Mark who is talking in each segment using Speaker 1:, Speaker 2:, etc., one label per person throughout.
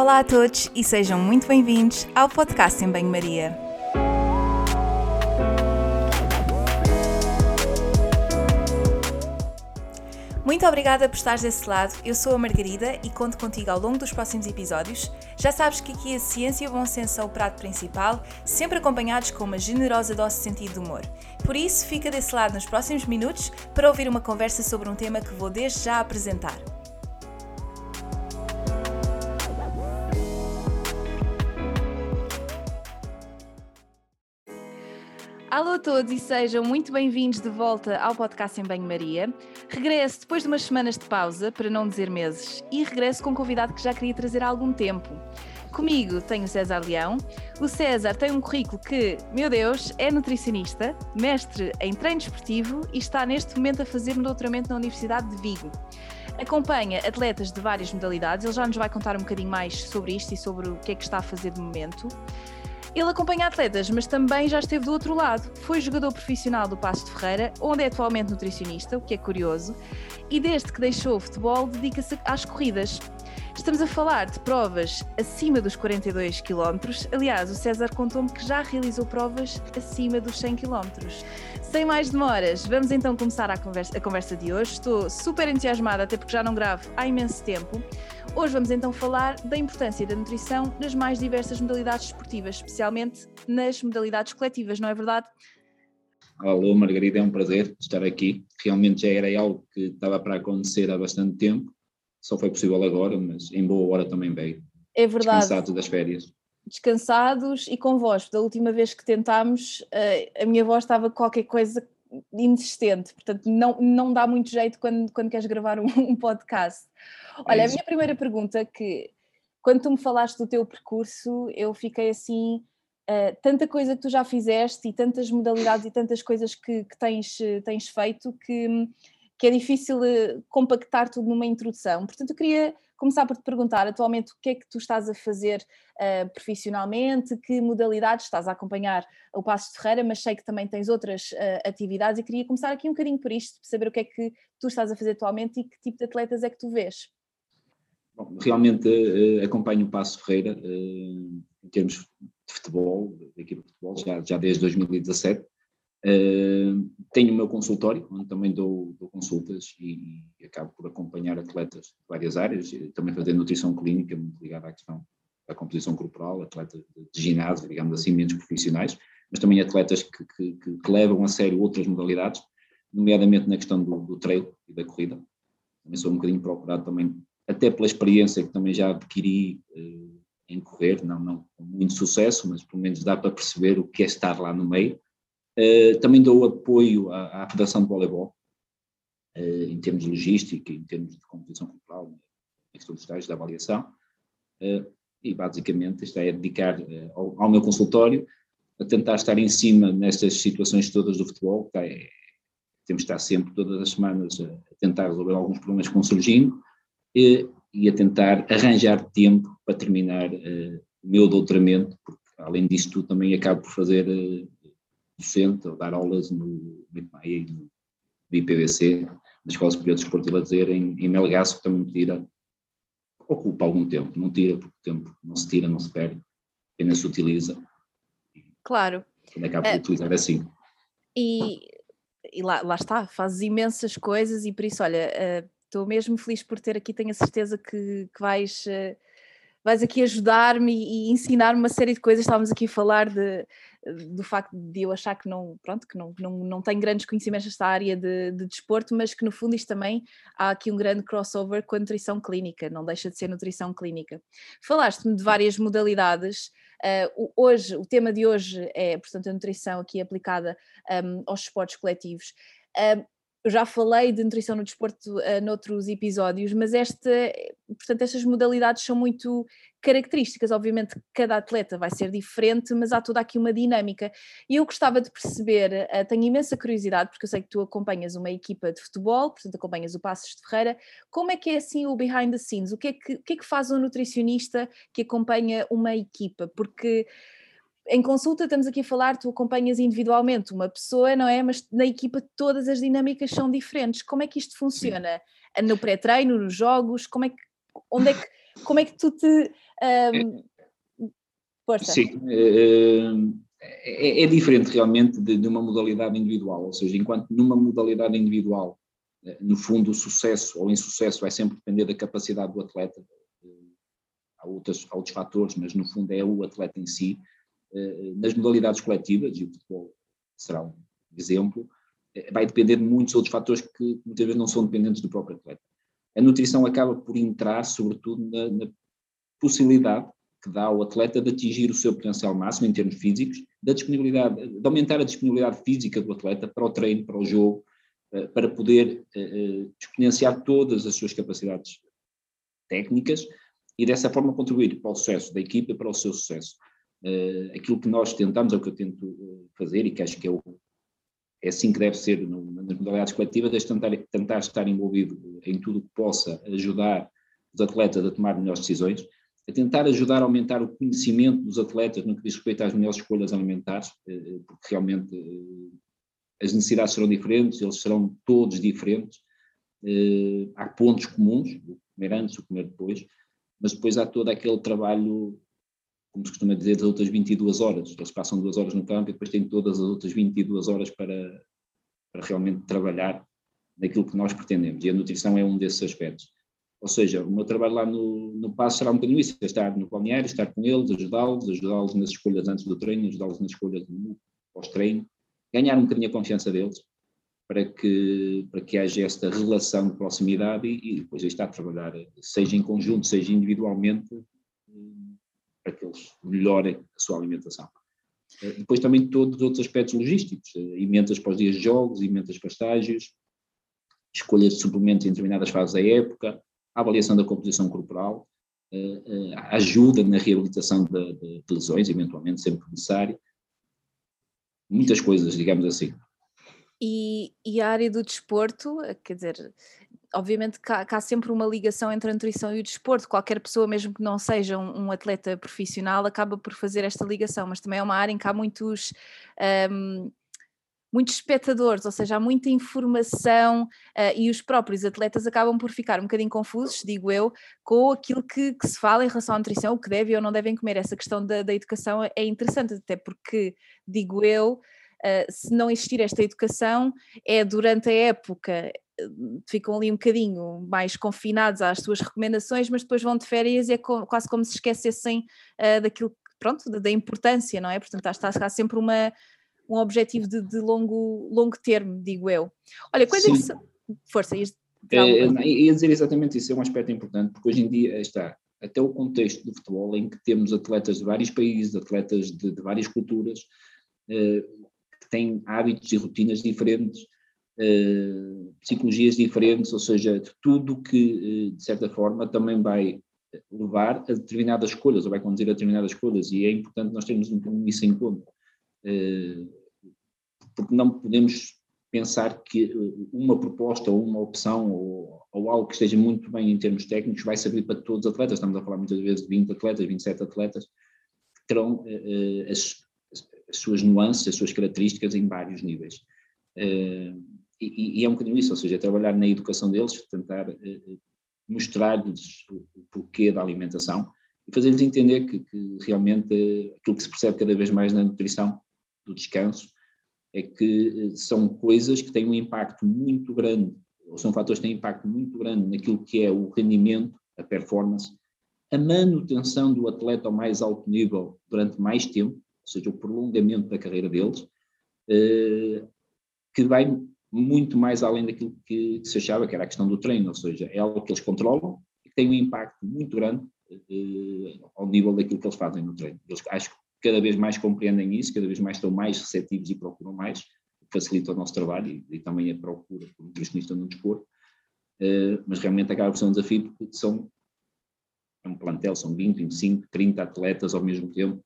Speaker 1: Olá a todos e sejam muito bem-vindos ao podcast em Banho-Maria. Muito obrigada por estares desse lado. Eu sou a Margarida e conto contigo ao longo dos próximos episódios. Já sabes que aqui a ciência e o bom senso são o prato principal, sempre acompanhados com uma generosa dose de sentido de humor. Por isso, fica desse lado nos próximos minutos para ouvir uma conversa sobre um tema que vou desde já apresentar. Alô a todos e sejam muito bem-vindos de volta ao podcast em Banho-Maria. Regresso depois de umas semanas de pausa, para não dizer meses, e regresso com um convidado que já queria trazer há algum tempo. Comigo tenho o César Leão. O César tem um currículo que, meu Deus, é nutricionista, mestre em treino esportivo e está neste momento a fazer um doutoramento na Universidade de Vigo. Acompanha atletas de várias modalidades, ele já nos vai contar um bocadinho mais sobre isto e sobre o que é que está a fazer de momento. Ele acompanha atletas, mas também já esteve do outro lado. Foi jogador profissional do Passo de Ferreira, onde é atualmente nutricionista, o que é curioso, e desde que deixou o futebol dedica-se às corridas. Estamos a falar de provas acima dos 42 km. Aliás, o César contou-me que já realizou provas acima dos 100 km. Sem mais demoras, vamos então começar a conversa, a conversa de hoje. Estou super entusiasmada, até porque já não gravo há imenso tempo. Hoje vamos então falar da importância da nutrição nas mais diversas modalidades esportivas, especialmente nas modalidades coletivas, não é verdade?
Speaker 2: Alô, Margarida, é um prazer estar aqui. Realmente já era algo que estava para acontecer há bastante tempo, só foi possível agora, mas em boa hora também veio.
Speaker 1: É verdade.
Speaker 2: Descansados das férias.
Speaker 1: Descansados e com voz. Da última vez que tentámos, eh, a minha voz estava qualquer coisa inexistente, portanto não, não dá muito jeito quando, quando queres gravar um, um podcast. Olha, é a minha primeira pergunta que quando tu me falaste do teu percurso, eu fiquei assim, uh, tanta coisa que tu já fizeste e tantas modalidades e tantas coisas que, que tens, tens feito que, que é difícil eh, compactar tudo numa introdução. Portanto, eu queria começar por te perguntar atualmente o que é que tu estás a fazer uh, profissionalmente, que modalidades estás a acompanhar o Passo de Ferreira, mas sei que também tens outras uh, atividades e queria começar aqui um bocadinho por isto, saber o que é que tu estás a fazer atualmente e que tipo de atletas é que tu vês.
Speaker 2: Bom, realmente uh, acompanho o Passo Ferreira em termos de futebol, da equipa de futebol, já, já desde 2017. Uh, tenho o meu consultório, onde também dou, dou consultas e, e, acabo por acompanhar atletas de várias áreas, também fazer nutrição clínica, muito ligada à questão da composição corporal, atletas de, ginásio, digamos assim, menos profissionais, mas também atletas que, que, que, levam a sério outras modalidades, nomeadamente na questão do, do e da corrida. Também sou um bocadinho procurado também, até pela experiência que também já adquiri uh, em correr, não, não com muito sucesso, mas pelo menos dá para perceber o que é estar lá no meio também dou apoio à, à Federação de Voleibol, uh, em termos de logística, em termos de composição cultural, em questão dos estágios da avaliação, uh, e basicamente isto é dedicar ao, ao, meu consultório a tentar estar em cima nestas situações todas do futebol, é, temos de estar sempre, todas as semanas, a tentar resolver alguns problemas que vão surgindo e, e a tentar arranjar tempo para terminar o meu doutoramento, porque além disso tudo também acabo por fazer docente, ou dar aulas no IPMAE e no IPBC, na Escola Superior de Desporto e Lazer, em, em Melgaço, que também me tira, ocupa algum tempo, não tira, porque o tempo não se tira, não se perde, apenas se utiliza.
Speaker 1: Claro.
Speaker 2: Quando acaba é, utilizar assim.
Speaker 1: E, e lá, lá, está, fazes imensas coisas e por isso, olha, estou uh, mesmo feliz por ter aqui, tenho a certeza que, que vais... Uh, vais aqui ajudar-me e ensinar-me uma série de coisas. Estávamos aqui a falar de, do facto de eu achar que não, pronto, que não, não, não tenho grandes conhecimentos nesta área de, de desporto, mas que no fundo isto também há aqui um grande crossover com a nutrição clínica, não deixa de ser nutrição clínica. Falaste-me de várias modalidades. Uh, hoje, o tema de hoje é, portanto, a nutrição aqui aplicada um, aos esportes coletivos. Uh, eu já falei de nutrição no desporto uh, noutros episódios, mas esta, portanto, estas modalidades são muito características. Obviamente, cada atleta vai ser diferente, mas há toda aqui uma dinâmica. E eu gostava de perceber, uh, tenho imensa curiosidade, porque eu sei que tu acompanhas uma equipa de futebol, portanto, acompanhas o Passos de Ferreira. Como é que é assim o behind the scenes? O que é que, o que, é que faz um nutricionista que acompanha uma equipa? Porque em consulta estamos aqui a falar, tu acompanhas individualmente uma pessoa, não é? Mas na equipa todas as dinâmicas são diferentes. Como é que isto funciona? No pré-treino, nos jogos, como é que onde é que, como é que tu te. Um,
Speaker 2: força. Sim, é, é, é, diferente realmente de, de, uma modalidade individual, ou seja, enquanto numa modalidade individual, eh, no fundo, o sucesso ou insucesso vai sempre depender da capacidade do atleta, há, outros, há outros fatores, mas no fundo é o atleta em si. Nas modalidades coletivas, e o futebol será um exemplo, vai depender de muitos outros fatores que muitas vezes não são dependentes do próprio atleta. A nutrição acaba por entrar, sobretudo, na, na possibilidade que dá ao atleta de atingir o seu potencial máximo em termos físicos, da disponibilidade, de aumentar a disponibilidade física do atleta para o treino, para o jogo, eh, para poder eh, eh, exponenciar todas as suas capacidades técnicas e dessa forma contribuir para o sucesso da equipa para o seu sucesso. Aquilo que nós tentamos, é o que eu tento fazer e que acho que é o, é assim que deve ser no, nas modalidades coletivas, é tentar, tentar estar envolvido em tudo que possa ajudar os atletas a tomar melhores decisões, a tentar ajudar a aumentar o conhecimento dos atletas no que diz respeito às melhores escolhas alimentares, eh, eh, porque realmente eh, as necessidades serão diferentes, eles serão todos diferentes, há pontos comuns, o comer antes, o comer depois, mas depois há todo aquele trabalho como se costuma dizer, das outras 22 horas. Eles passam duas horas no campo e depois têm todas as outras 22 horas para, para realmente trabalhar naquilo que nós pretendemos. E a nutrição é um desses aspectos. Ou seja, o meu trabalho lá no, no passo será um bocadinho isso, é estar no balneário, estar com eles, ajudá-los, ajudá-los nas escolhas antes do treino, ajudá-los nas escolhas pós-treino, ganhar um bocadinho a confiança deles, para que, para que haja esta relação de proximidade e, e depois está a trabalhar, seja em conjunto, seja individualmente, para que eles melhorem a sua alimentação. Eh, depois também todos os outros aspectos logísticos, eh, emendas para os dias de jogos, emendas para estágios, escolha de suplementos em determinadas fases da época, avaliação da composição corporal, eh, ajuda na reabilitação de, de, de lesões, eventualmente, sempre necessário. Muitas coisas, digamos assim.
Speaker 1: E, e, a área do desporto, quer dizer, obviamente que há, que há, sempre uma ligação entre a nutrição e o desporto. Qualquer pessoa, mesmo que não seja um, um, atleta profissional, acaba por fazer esta ligação, mas também é uma área em que há muitos. Um, muitos espectadores, ou seja, há muita informação uh, e os próprios atletas acabam por ficar um bocadinho confusos, digo eu, com aquilo que, que, se fala em relação à nutrição, o que devem ou não devem comer. Essa questão da, da educação é interessante, até porque, digo eu, uh, se não existir esta educação, é durante a época ficam ali um bocadinho mais confinados às suas recomendações, mas depois vão de férias e é quase como se esquecessem uh, daquilo, pronto, da, da, importância, não é? Portanto, está, está sempre uma, um objetivo de, de, longo, longo termo, digo eu. Olha, coisa Sim. que... Força, ias
Speaker 2: é, é ia dizer exatamente isso, é um aspecto importante, porque hoje em dia está até o contexto do futebol em que temos atletas de vários países, atletas de, de várias culturas, eh, que têm hábitos e rotinas diferentes, psicologias diferentes, ou seja, tudo que, uh, de certa forma, também vai levar a determinadas escolhas, ou vai conduzir a determinadas escolhas, e é importante nós termos isso em conta. Uh, porque não podemos pensar que uma proposta ou uma opção ou, ou, algo que esteja muito bem em termos técnicos vai servir para todos os atletas. Estamos a falar muitas vezes de 20 atletas, 27 atletas, que terão as, as, suas nuances, as suas características em vários níveis. Uh, e, e, é um bocadinho isso, ou seja, é trabalhar na educação deles, tentar uh, mostrar-lhes o, porquê da alimentação e fazer-lhes entender que, que, realmente uh, aquilo que se percebe cada vez mais na nutrição, do descanso, é que uh, são coisas que têm um impacto muito grande, ou são fatores que têm impacto muito grande naquilo que é o rendimento, a performance, a manutenção do atleta ao mais alto nível durante mais tempo, ou seja, o prolongamento da carreira deles, que vai muito mais além daquilo que, se achava que era a questão do treino, ou seja, é algo que eles controlam e que tem um impacto muito grande eh, ao nível daquilo que eles fazem no treino. Eles acho que cada vez mais compreendem isso, cada vez mais estão mais receptivos e procuram mais, facilita o nosso trabalho e, e também a procura por nutricionista no desporto, eh, mas realmente acaba por ser um desafio porque são é um plantel, são 20, 25, 30 atletas ao mesmo tempo,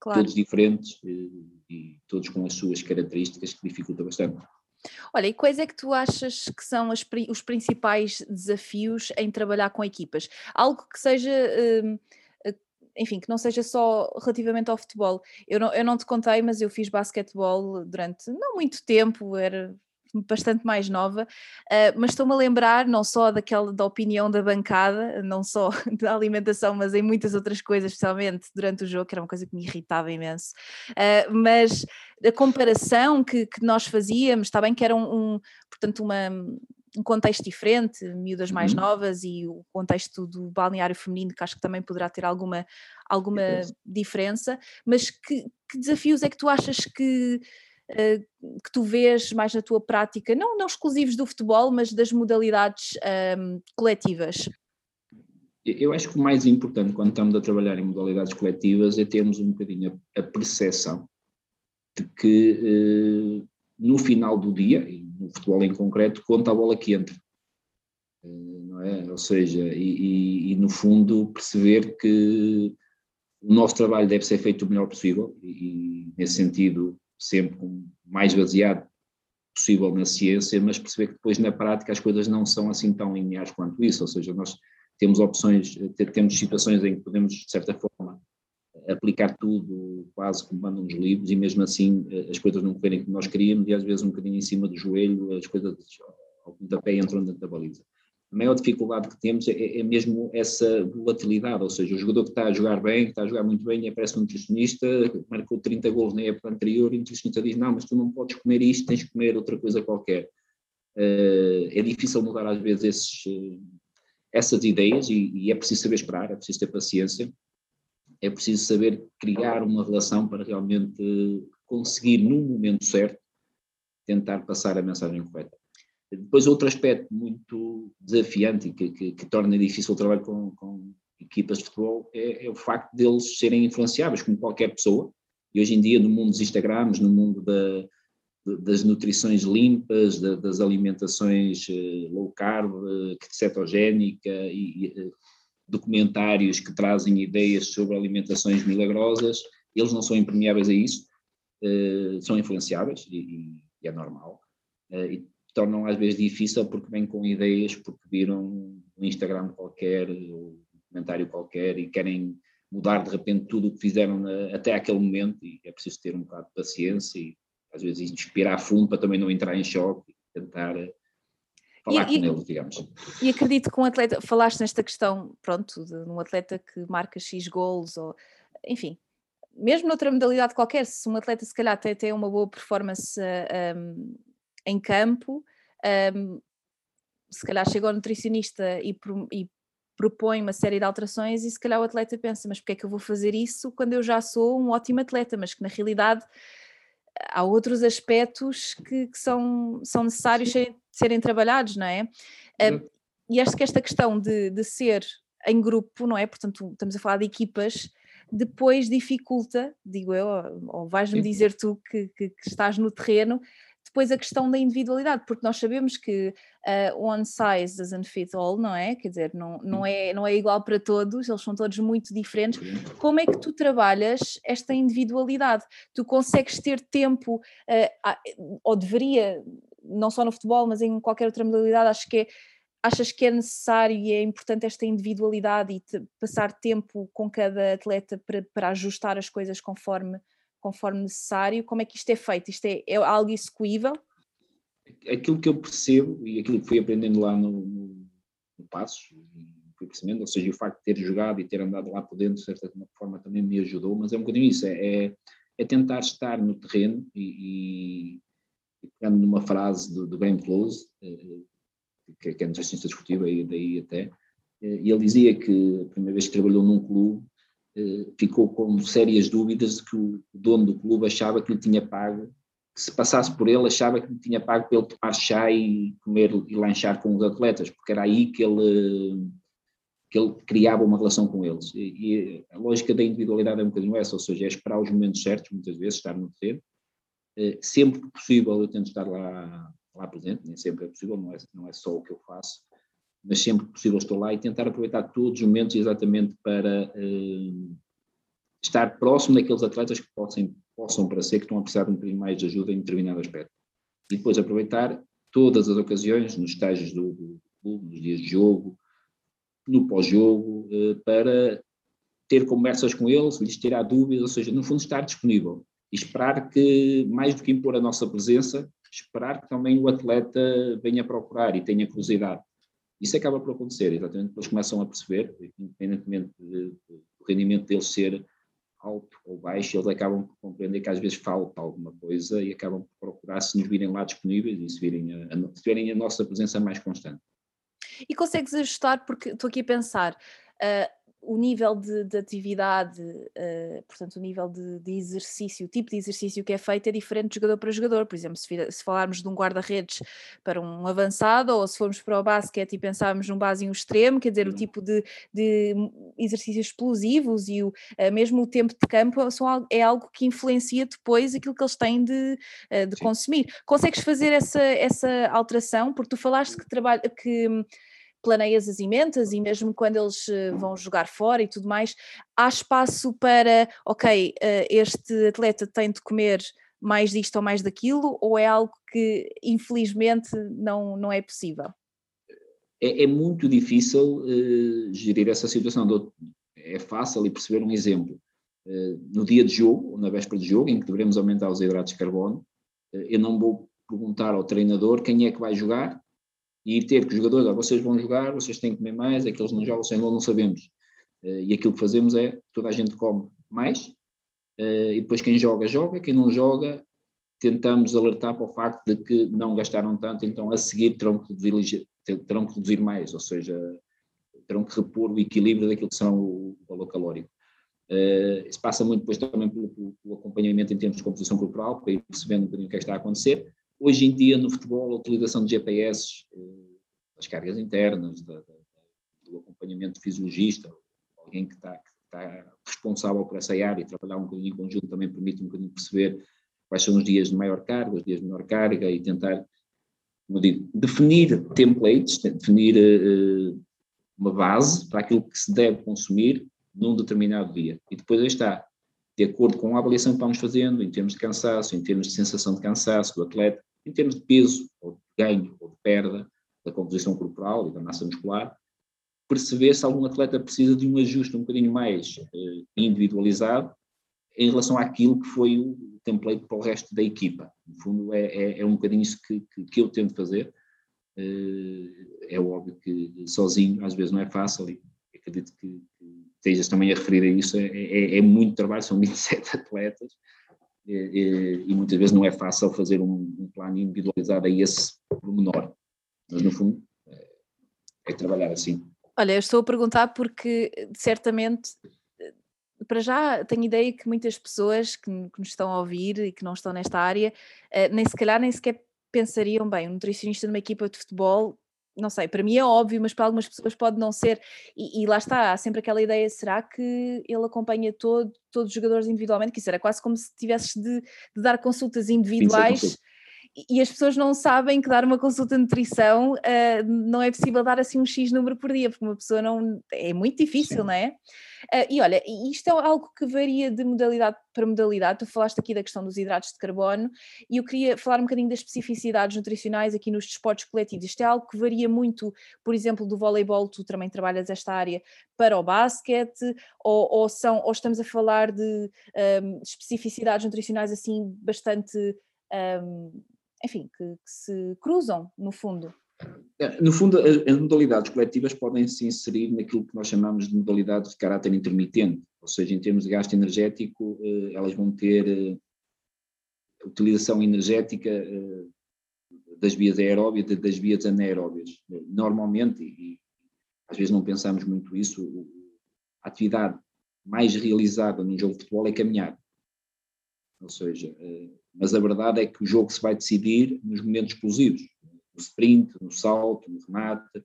Speaker 2: claro. todos diferentes eh, e todos com as suas características que dificulta bastante.
Speaker 1: Olha, e quais é que tu achas que são as, os principais desafios em trabalhar com equipas? Algo que seja. Hum, eh, enfim, que não seja só relativamente ao futebol. Eu não, eu não te contei, mas eu fiz basquetebol durante não muito tempo, era bastante mais nova, uh, mas estou-me a lembrar não só daquela da opinião da bancada, não só da alimentação, mas em muitas outras coisas, especialmente durante o jogo, que era uma coisa que me irritava imenso, uh, mas a comparação que, que, nós fazíamos, está bem que era um, um portanto, uma, um contexto diferente, miúdas mais uhum. novas e o contexto do balneário feminino, que acho que também poderá ter alguma, alguma diferença, mas que, que desafios é que tu achas que, que tu vês mais na tua prática, não, não exclusivos do futebol, mas das modalidades um, coletivas?
Speaker 2: Eu acho que o mais importante quando estamos a trabalhar em modalidades coletivas é termos um bocadinho a, percepção de que uh, no final do dia, e no futebol em concreto, conta a bola que entra. Eh, não é? Ou seja, e, e, e, no fundo perceber que o nosso trabalho deve ser feito o melhor possível e, e nesse sentido sempre mais baseado possível na ciência, mas perceber que depois na prática as coisas não são assim tão lineares quanto isso, ou seja, nós temos opções, temos situações em que podemos de certa forma aplicar tudo quase como mandam os livros e mesmo assim eh, as coisas não correrem como nós queríamos e às vezes um bocadinho em cima do joelho as coisas ao pontapé entram dentro da baliza. A maior dificuldade que temos é, é, mesmo essa volatilidade, ou seja, o jogador que está a jogar bem, que está a jogar muito bem, e aparece um nutricionista, marcou 30 gols na época anterior, e o nutricionista diz, não, mas tu não podes comer isto, tens que comer outra coisa qualquer. Uh, é difícil mudar às vezes esses, uh, essas ideias e, e, é preciso saber esperar, é preciso ter paciência, é preciso saber criar uma relação para realmente conseguir, no momento certo, tentar passar a mensagem correta. Depois, outro aspecto muito desafiante e que, que, que torna difícil o trabalho com, com equipas de futebol é, é, o facto deles serem influenciáveis, como qualquer pessoa. E hoje em dia, no mundo dos Instagrams, no mundo da, das nutrições limpas, das alimentações eh, low carb, eh, cetogénica e, e documentários que trazem ideias sobre alimentações milagrosas, eles não são impermeáveis a isso, são influenciáveis e, e é normal. E tornam às vezes difícil porque vêm com ideias, porque viram um Instagram qualquer, ou um comentário qualquer e querem mudar de repente tudo o que fizeram na, até aquele momento e é preciso ter um bocado de paciência e às vezes inspirar fundo para também não entrar em choque e tentar falar e, com ele, digamos.
Speaker 1: E acredito que um atleta, falaste nesta questão, pronto, de um atleta que marca X gols, ou enfim, mesmo noutra modalidade qualquer, se um atleta se calhar até tem uma boa performance um, em campo, um, se calhar chega ao nutricionista e, e, propõe uma série de alterações e se calhar o atleta pensa, mas porque é que eu vou fazer isso quando eu já sou um ótimo atleta, mas que na realidade há outros aspectos que, que são, são necessários serem, serem, trabalhados, não é? Uh, e acho que esta questão de, de ser em grupo, não é? Portanto, estamos a falar de equipas, depois dificulta, digo eu, ou vais-me dizer tu que, que, que, estás no terreno, depois a questão da individualidade, porque nós sabemos que uh, one size doesn't fit all, não é? Quer dizer, não, não, é, não é igual para todos, eles são todos muito diferentes. Como é que tu trabalhas esta individualidade? Tu consegues ter tempo, uh, ou deveria, não só no futebol, mas em qualquer outra modalidade, acho que é achas que é necessário e é importante esta individualidade e te, passar tempo com cada atleta para, para ajustar as coisas conforme conforme necessário? Como é que isto é feito? Isto é, é algo execuível?
Speaker 2: Aquilo que eu percebo e aquilo que fui aprendendo lá no, no, no Passos, fui percebendo, ou seja, o facto de ter jogado e ter andado lá por dentro, de certa forma, também me ajudou, mas é um bocadinho isso, é, é, é tentar estar no terreno e, e pegando numa frase do, do Close, eh, que, que é nutricionista desportiva, e daí até, eh, e ele dizia que a primeira vez que trabalhou num clube, eh, ficou com sérias dúvidas de que o dono do clube achava que lhe tinha pago, que se passasse por ele, achava que lhe tinha pago para ele tomar chá e comer e lanchar com os atletas, porque era aí que ele, que ele criava uma relação com eles. E, e a lógica da individualidade é um bocadinho essa, ou seja, é esperar os momentos certos, muitas vezes, estar no terreno. Eh, sempre que possível eu tento estar lá, lá presente, nem sempre é possível, não é, não é só o que eu faço, mas sempre que possível estou lá e tentar aproveitar todos os momentos exatamente para uh, estar próximo daqueles atletas que possam, possam para ser que estão a precisar de um bocadinho mais de ajuda em determinado aspecto. E depois aproveitar todas as ocasiões, nos estágios do, clube, nos dias de jogo, no pós-jogo, uh, para ter conversas com eles, lhes tirar dúvidas, ou seja, no fundo estar disponível e esperar que, mais do que impor a nossa presença, esperar que também o atleta venha procurar e tenha curiosidade. Isso acaba por acontecer, exatamente, eles começam a perceber, independentemente do rendimento deles ser alto ou baixo, eles acabam por compreender que às vezes falta alguma coisa e acabam por procurar se nos virem lá disponíveis e se virem a, a, se virem a nossa presença mais constante.
Speaker 1: E consegues ajustar, porque estou aqui a pensar, uh, o nível de, de atividade, uh, portanto, o nível de, de, exercício, o tipo de exercício que é feito é diferente de jogador para jogador. Por exemplo, se, se falarmos de um guarda-redes para um avançado, ou se formos para o basquete e pensarmos num base e um extremo, quer dizer, o uhum. tipo de, de exercícios explosivos e o, uh, mesmo o tempo de campo são, é algo que influencia depois aquilo que eles têm de, uh, de consumir. Consegues fazer essa, essa alteração? Porque tu falaste que trabalha que planeias as emendas e mesmo quando eles eh, vão jogar fora e tudo mais, há espaço para, ok, eh, este atleta tem de comer mais disto ou mais daquilo, ou é algo que infelizmente não, não é possível?
Speaker 2: É, é muito difícil uh, gerir essa situação. É fácil e perceber um exemplo. Uh, no dia de jogo, ou na véspera de jogo, em que devemos aumentar os hidratos de carbono, uh, eu não vou perguntar ao treinador quem é que vai jogar e ter que os jogadores, ah, vocês vão jogar, vocês têm que comer mais, aqueles não jogam, vocês não, não sabemos. Uh, e aquilo que fazemos é, toda a gente come mais, uh, e depois quem joga, joga, quem não joga, tentamos alertar para o facto de que não gastaram tanto, então a seguir terão que reduzir, terão que reduzir mais, ou seja, terão que repor o equilíbrio daquilo que são o valor calórico. Uh, isso passa muito depois também pelo, pelo, acompanhamento em termos de composição corporal, para ir percebendo um bocadinho o que é que está a acontecer, Hoje em dia, no futebol, a utilização de GPS, eh, as cargas internas, do acompanhamento fisiologista, alguém que está, que está, responsável por essa área, e trabalhar um bocadinho em conjunto também permite um bocadinho perceber quais são os dias de maior carga, os dias de menor carga e tentar, como digo, definir templates, definir uh, uma base para aquilo que se deve consumir num determinado dia. E depois aí está, de acordo com a avaliação que vamos fazendo, em termos de cansaço, em termos de sensação de cansaço do atleta, em termos de peso, ou de ganho, ou de perda da composição corporal e da massa muscular, perceber se algum atleta precisa de um ajuste um bocadinho mais eh, individualizado em relação àquilo que foi o template para o resto da equipa. No fundo, é, é, é um bocadinho isso que, que, que eu tento fazer. Eh, é óbvio que sozinho às vezes não é fácil e acredito que, estejas também a referir a isso. É, é, é muito trabalho, são 27 atletas e, e, muitas vezes não é fácil fazer um, um plano individualizado a esse pormenor, mas no fundo é, é trabalhar assim.
Speaker 1: Olha, eu estou a perguntar porque certamente para já tenho ideia que muitas pessoas que, que, nos estão a ouvir e que não estão nesta área, uh, nem se calhar nem sequer pensariam bem, um nutricionista de uma equipa de futebol não sei, para mim é óbvio, mas para algumas pessoas pode não ser, e, e lá está, há sempre aquela ideia, será que ele acompanha todo, todos os jogadores individualmente, que isso era quase como se tivesses de, de dar consultas individuais e as pessoas não sabem que dar uma consulta de nutrição uh, não é possível dar assim um X número por dia, porque uma pessoa não. é muito difícil, Sim. não é? Uh, e olha, isto é algo que varia de modalidade para modalidade. Tu falaste aqui da questão dos hidratos de carbono e eu queria falar um bocadinho das especificidades nutricionais aqui nos desportos coletivos. Isto é algo que varia muito, por exemplo, do voleibol, tu também trabalhas esta área, para o basquete, ou, ou são, ou estamos a falar de um, especificidades nutricionais assim bastante. Um, enfim, que, que se cruzam, no fundo.
Speaker 2: É, no fundo, as modalidades coletivas podem se inserir naquilo que nós chamamos de modalidades de caráter intermitente, ou seja, em termos de gasto energético, eh, elas vão ter eh, utilização energética eh, das vias aeróbias e das vias anaeróbias. Normalmente, e às vezes não pensamos muito isso, a atividade mais realizada num jogo de futebol é caminhar. Ou seja, mas a verdade é que o jogo se vai decidir nos momentos explosivos, no sprint, no salto, no remate,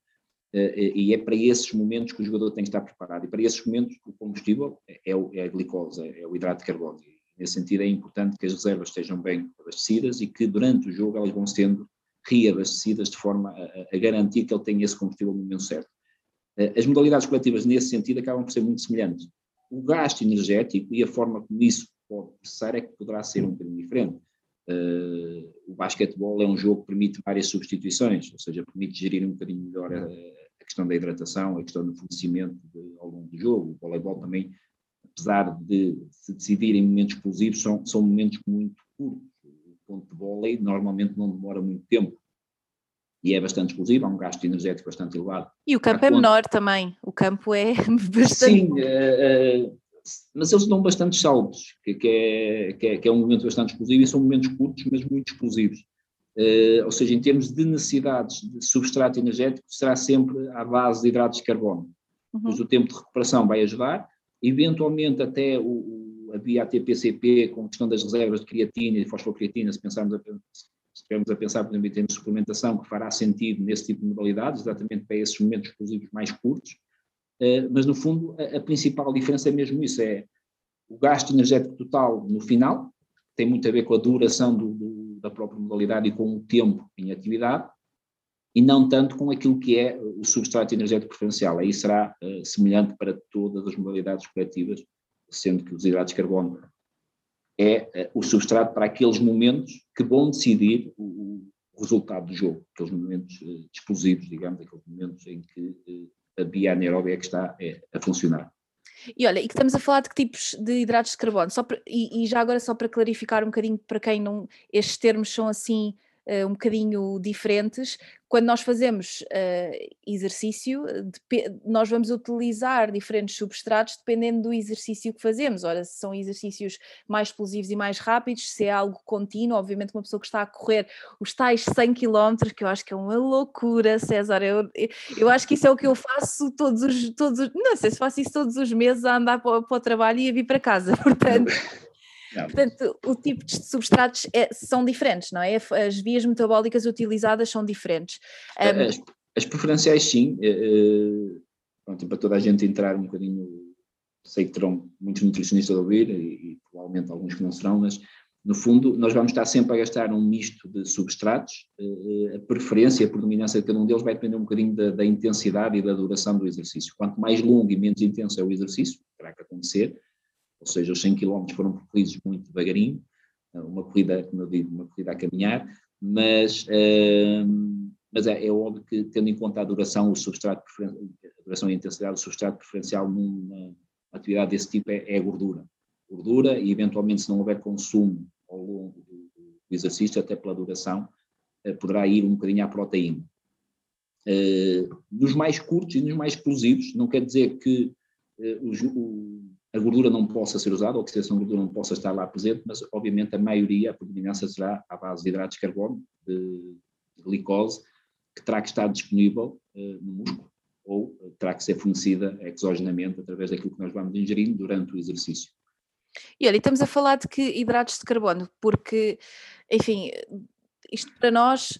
Speaker 2: eh, eh, e é para esses momentos que o jogador tem que estar preparado. E para esses momentos o combustível é, é a glicose, é o hidrato de carbono. Nesse sentido é importante que as reservas estejam bem abastecidas e que durante o jogo elas vão sendo reabastecidas de forma a, a garantir que ele tenha esse combustível no momento certo. Eh, as modalidades coletivas nesse sentido acabam por ser muito semelhantes. O gasto energético e a forma como isso pode processar é que poderá ser um bocadinho diferente. Uh, o basquetebol é um jogo que permite várias substituições, ou seja, permite gerir um bocadinho melhor a, a questão da hidratação, a questão do fornecimento de, ao longo do jogo. O voleibol também, apesar de se decidir em momentos explosivos, são, são momentos muito curtos. ponto de e normalmente não demora muito tempo. E é bastante explosivo, há um gasto energético bastante elevado.
Speaker 1: E o campo é menor também, o campo é bastante.
Speaker 2: Sim, uh, uh, mas eles dão bastantes saltos, que, que, é, que, é, que, é, um momento bastante explosivo e são momentos curtos, mas muito explosivos. Uh, ou seja, em termos de necessidades de substrato energético, será sempre à base de hidratos de carbono. Uhum. Pois o tempo de recuperação vai ajudar, eventualmente até o, o, a via ATP-CP com a questão das reservas de creatina e fosfocreatina, se pensarmos a, se estivermos a pensar, por exemplo, em termos de suplementação, que fará sentido nesse tipo de modalidades, exatamente para esses momentos explosivos mais curtos, mas no fundo a, a, principal diferença é mesmo isso, é o gasto energético total no final, tem muito a ver com a duração do, do, da própria modalidade e com o tempo em atividade, e não tanto com aquilo que é o substrato energético preferencial. Aí será uh, semelhante para todas as modalidades coletivas, sendo que os hidratos de carbono é uh, o substrato para aqueles momentos que vão decidir o, o resultado do jogo, aqueles momentos uh, explosivos, digamos, aqueles momentos em que a via anaeróbica é que está é, a funcionar.
Speaker 1: E olha, e que estamos a falar de que tipos de hidratos de carbono, só para, e, e, já agora só para clarificar um bocadinho para quem não, estes termos são assim um bocadinho diferentes. Quando nós fazemos uh, exercício, nós vamos utilizar diferentes substratos dependendo do exercício que fazemos. Ora, se são exercícios mais explosivos e mais rápidos, se é algo contínuo, obviamente uma pessoa que está a correr os tais 100 km, que eu acho que é uma loucura, César, eu, eu acho que isso é o que eu faço todos os, todos os, não sei se faço isso todos os meses a andar para, para o trabalho e a vir para casa, portanto... Portanto, o tipo de substratos é, são diferentes, não é? As vias metabólicas utilizadas são diferentes.
Speaker 2: Um, as, as, preferenciais, sim. Uh, pronto, para toda a gente entrar um bocadinho, sei que terão muitos nutricionistas a ouvir e, e provavelmente alguns que não serão, mas no fundo, nós vamos estar sempre a gastar um misto de substratos. A preferência, a predominância de cada um deles vai depender um bocadinho da, da, intensidade e da duração do exercício. Quanto mais longo e menos intenso é o exercício, terá que acontecer, ou seja, os 100 km foram percorridos muito devagarinho, eh, uma corrida, como eu digo, uma corrida a caminhar, mas, uh, mas é, é, óbvio que, tendo em conta a duração, o substrato a duração e a intensidade do substrato preferencial numa atividade desse tipo é, é a gordura. Gordura e, eventualmente, se não houver consumo ao longo do, do exercício, até pela duração, uh, poderá ir um bocadinho à proteína. Uh, nos mais curtos e nos mais explosivos, não quer dizer que os, o, a gordura não possa ser usada, a oxidação de gordura não possa estar lá presente, mas obviamente a maioria, a predominância será à base de hidratos de carbono, de, glicose, que terá que estar disponível uh, no músculo ou terá que ser fornecida exogenamente através daquilo que nós vamos ingerindo durante o exercício.
Speaker 1: E olha, estamos a falar de que hidratos de carbono, porque, enfim, isto para nós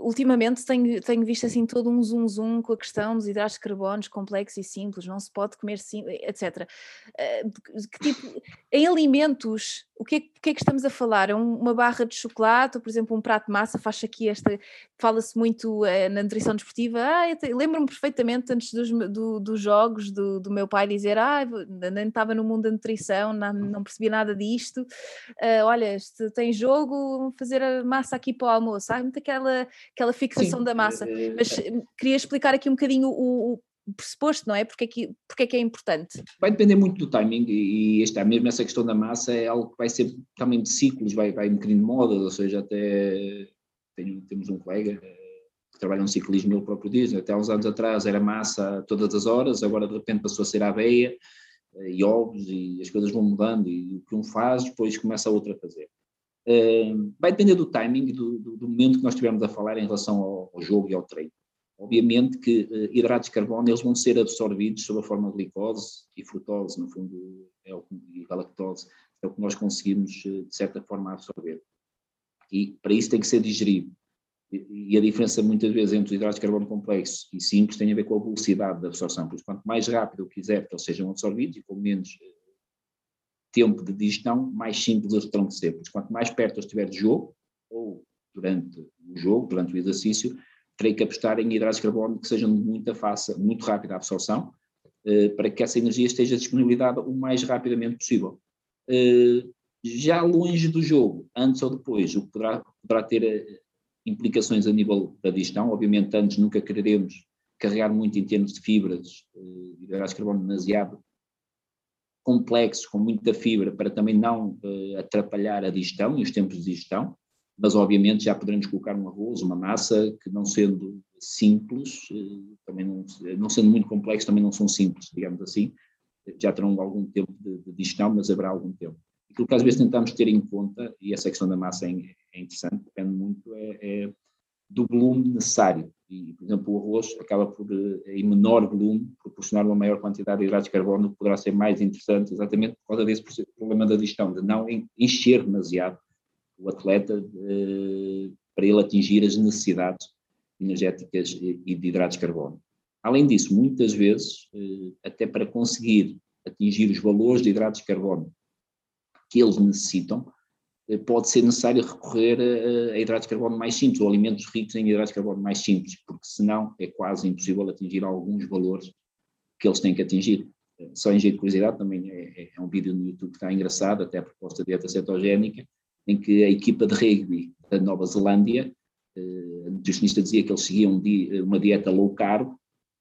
Speaker 1: ultimamente tenho, tenho visto assim todo um zoom zoom com a questão dos hidratos de carbono complexos e simples, não se pode comer sim, etc. Uh, que tipo, em alimentos, o que, é, que é que estamos a falar? É uma barra de chocolate, ou por exemplo um prato de massa, faz aqui esta, fala-se muito uh, na nutrição desportiva, ah, lembro-me perfeitamente antes dos, do, dos jogos do, do meu pai dizer, ah, nem estava no mundo da nutrição, não, não percebia nada disto, uh, olha, este, tem jogo, fazer a massa aqui para o almoço, há muito aquela, aquela fixação Sim. da massa, mas queria explicar aqui um bocadinho o, o pressuposto, não é? Porque é, que, porque é que é importante?
Speaker 2: Vai depender muito do timing e está mesmo essa questão da massa é algo que vai ser também de ciclos, vai, vai um bocadinho de moda, ou seja, até tenho, temos um colega eh, que trabalha no ciclismo, ele próprio diz, até há uns anos atrás era massa todas as horas, agora de repente passou a ser aveia eh, e ovos e as coisas vão mudando e o que um faz depois começa a outra a fazer. Uh, vai depender do timing do, do, momento que nós estivermos a falar em relação ao, ao jogo e ao treino. Obviamente que uh, hidratos de carbono eles vão ser absorvidos sob a forma de glicose e frutose, no fundo, é o, e galactose, é o que nós conseguimos, uh, de certa forma, absorver. E para isso tem que ser digerido. E, e a diferença, muitas vezes, entre os hidratos de carbono complexos e simples tem a ver com a velocidade da absorção. Por isso, quanto mais rápido eu quiser que eles sejam absorvidos e com menos tempo de digestão, mais simples eles terão de ser. Por isso, quanto mais perto eu estiver de jogo, ou durante o jogo, durante o exercício, terei que apostar em hidratos de carbono que sejam de muita fácil, muito rápida a absorção, eh, para que essa energia esteja disponibilizada o mais rapidamente possível. Eh, já longe do jogo, antes ou depois, o que poderá, poderá ter eh, implicações a nível da digestão, obviamente antes nunca quereremos carregar muito em termos de fibras, hidratos de carbono demasiado complexos, com muita fibra, para também não atrapalhar a digestão e os tempos de digestão, mas obviamente já poderemos colocar um arroz, uma massa que não sendo simples, também não, não sendo muito complexo, também não são simples, digamos assim, já terão algum tempo de, de digestão, mas haverá algum tempo. Aquilo que às vezes tentamos ter em conta, e essa questão da massa é, é interessante, depende muito é, é, do volume necessário. E, por exemplo, o arroz acaba por, eh, em menor volume, proporcionar uma maior quantidade de hidratos de carbono, que poderá ser mais interessante exatamente por causa desse problema da digestão, de não encher demasiado o atleta de, eh, para ele atingir as necessidades energéticas e de hidratos de carbono. Além disso, muitas vezes, eh, até para conseguir atingir os valores de hidratos de carbono que eles necessitam, pode ser necessário recorrer a, hidratos de carbono mais simples, ou alimentos ricos em hidratos de carbono mais simples, porque senão é quase impossível atingir alguns valores que eles têm que atingir. Eh, só em jeito de curiosidade, também é, é, é um vídeo no YouTube que está engraçado, até a proposta de dieta cetogénica, em que a equipa de rugby da Nova Zelândia, a nutricionista dizia que eles seguiam uma dieta low carb,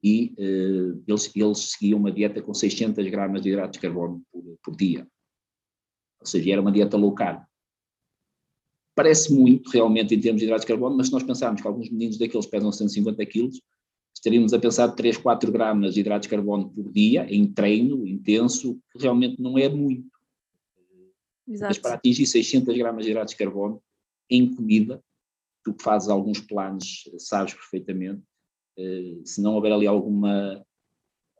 Speaker 2: e eles, eles seguiam uma dieta com 600 gramas de hidratos de carbono por, por dia. Ou seja, era uma dieta low carb. Parece muito realmente em termos de hidratos de carbono, mas se nós pensarmos que alguns meninos daqueles pesam 150 quilos, estaríamos a pensar 3, 4 gramas de hidratos de carbono por dia, em treino intenso, que realmente não é muito. Exato. Mas para atingir 600 gramas de hidratos de carbono em comida, tu que fazes alguns planos sabes perfeitamente, eh, se não houver ali alguma,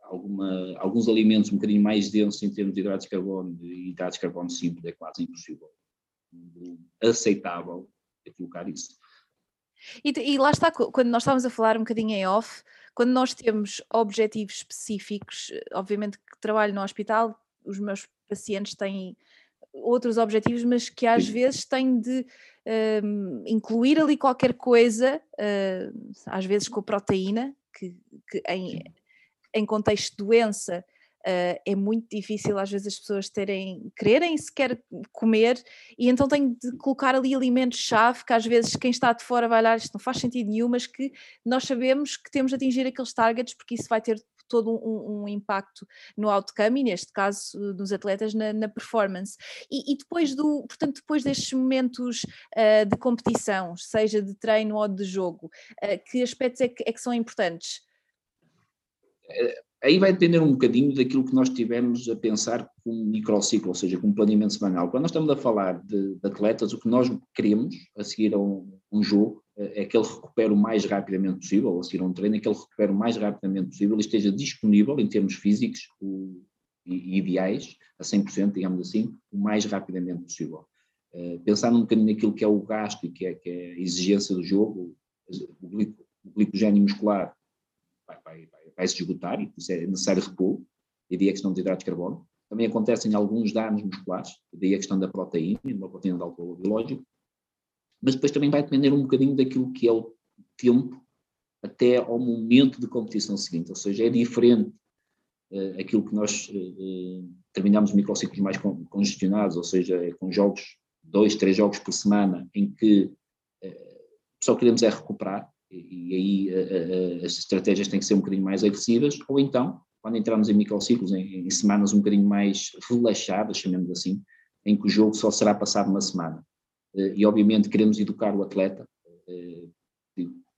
Speaker 2: alguma, alguns alimentos um bocadinho mais densos em termos de hidratos de carbono e hidratos de carbono simples, é quase impossível, aceitável é colocar isso.
Speaker 1: E, e, lá está, quando nós estávamos a falar um bocadinho em off, quando nós temos objetivos específicos, obviamente que trabalho no hospital, os meus pacientes têm outros objetivos, mas que às Sim. vezes têm de uh, incluir ali qualquer coisa, uh, às vezes com proteína, que, que em, em contexto de doença Uh, é muito difícil às vezes as pessoas terem, quererem sequer comer e então tem de colocar ali alimentos-chave que às vezes quem está de fora vai olhar, isto não faz sentido nenhum, mas que nós sabemos que temos de atingir aqueles targets porque isso vai ter todo um, um, impacto no outcome e neste caso nos atletas na, na performance. E, e, depois do, portanto, depois destes momentos uh, de competição, seja de treino ou de jogo, uh, que aspectos é que, é que são importantes?
Speaker 2: Aí vai depender um bocadinho daquilo que nós tivemos a pensar com um microciclo, ou seja, com um planeamento semanal. Quando nós estamos a falar de, de atletas, o que nós queremos a seguir a um, um jogo é que ele recupere o mais rapidamente possível, a seguir a um treino, é que ele recupere o mais rapidamente possível e esteja disponível em termos físicos o, e, ideais, a 100%, digamos assim, o mais rapidamente possível. Uh, pensar um bocadinho naquilo que é o gasto e que é, que é a exigência do jogo, o, glico, o glicogênio muscular vai, vai, vai, vai, se esgotar e isso é necessário repor, e daí a questão de hidratos de carbono. Também acontecem alguns danos musculares, e daí a questão da proteína, uma proteína de alcoolo biológico, mas depois também vai depender um bocadinho daquilo que é o tempo até ao momento de competição seguinte, ou seja, é diferente uh, aquilo que nós uh, terminamos microciclos mais congestionados, ou seja, é com jogos, dois, três jogos por semana, em que uh, só queremos é recuperar, e, aí as estratégias têm que ser um bocadinho mais agressivas, ou então, quando entramos em microciclos, em, em semanas um bocadinho mais relaxadas, chamemos assim, em que o jogo só será passado uma semana. Eh, e obviamente queremos educar o atleta, eh,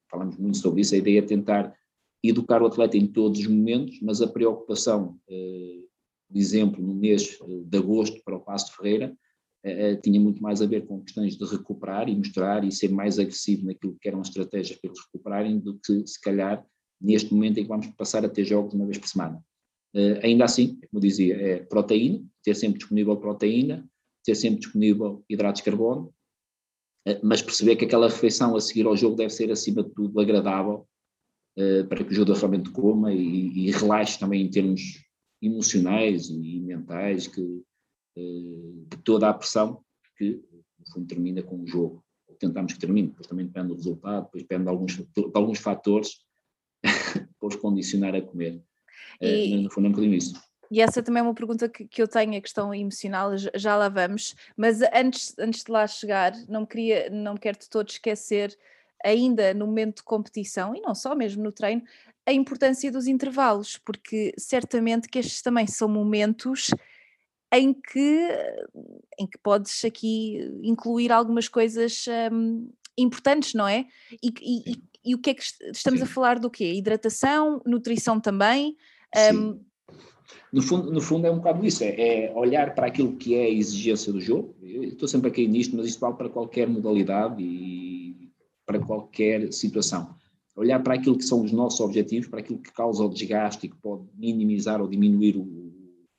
Speaker 2: falamos muito sobre isso, a ideia é tentar educar o atleta em todos os momentos, mas a preocupação, eh, por exemplo, no mês de agosto para o Passo de Ferreira, tinha muito mais a ver com questões de recuperar e mostrar e ser mais agressivo naquilo que eram as estratégias para eles recuperarem do que, se calhar, neste momento em que vamos passar a ter jogos uma vez por semana. ainda assim, como dizia, é proteína, ter sempre disponível proteína, ter sempre disponível hidratos de carbono, eh, mas perceber que aquela refeição a seguir ao jogo deve ser, acima de tudo, agradável para que o jogador realmente coma e, e, relaxe também em termos emocionais e mentais que, de toda a pressão que, no fundo, termina com o jogo. Ou tentamos que termine, depois também depende do resultado, depois depende de alguns, de alguns fatores para os condicionar a comer. E... Uh, no fundo, é um bocadinho isso.
Speaker 1: E essa também é uma pergunta que, que eu tenho, a questão emocional, já lá vamos, mas antes, antes de lá chegar, não queria, não quero de todo esquecer, ainda no momento de competição, e não só, mesmo no treino, a importância dos intervalos, porque certamente que estes também são momentos em que, em que podes aqui incluir algumas coisas um, importantes, não é? E, e, e, o que é que estamos Sim. a falar do quê? Hidratação, nutrição também?
Speaker 2: Um, no fundo, no fundo é um bocado isso, é, é, olhar para aquilo que é a exigência do jogo. Eu estou sempre a cair nisto, mas isto vale para qualquer modalidade e para qualquer situação. Olhar para aquilo que são os nossos objetivos, para aquilo que causa o desgaste e que pode minimizar ou diminuir o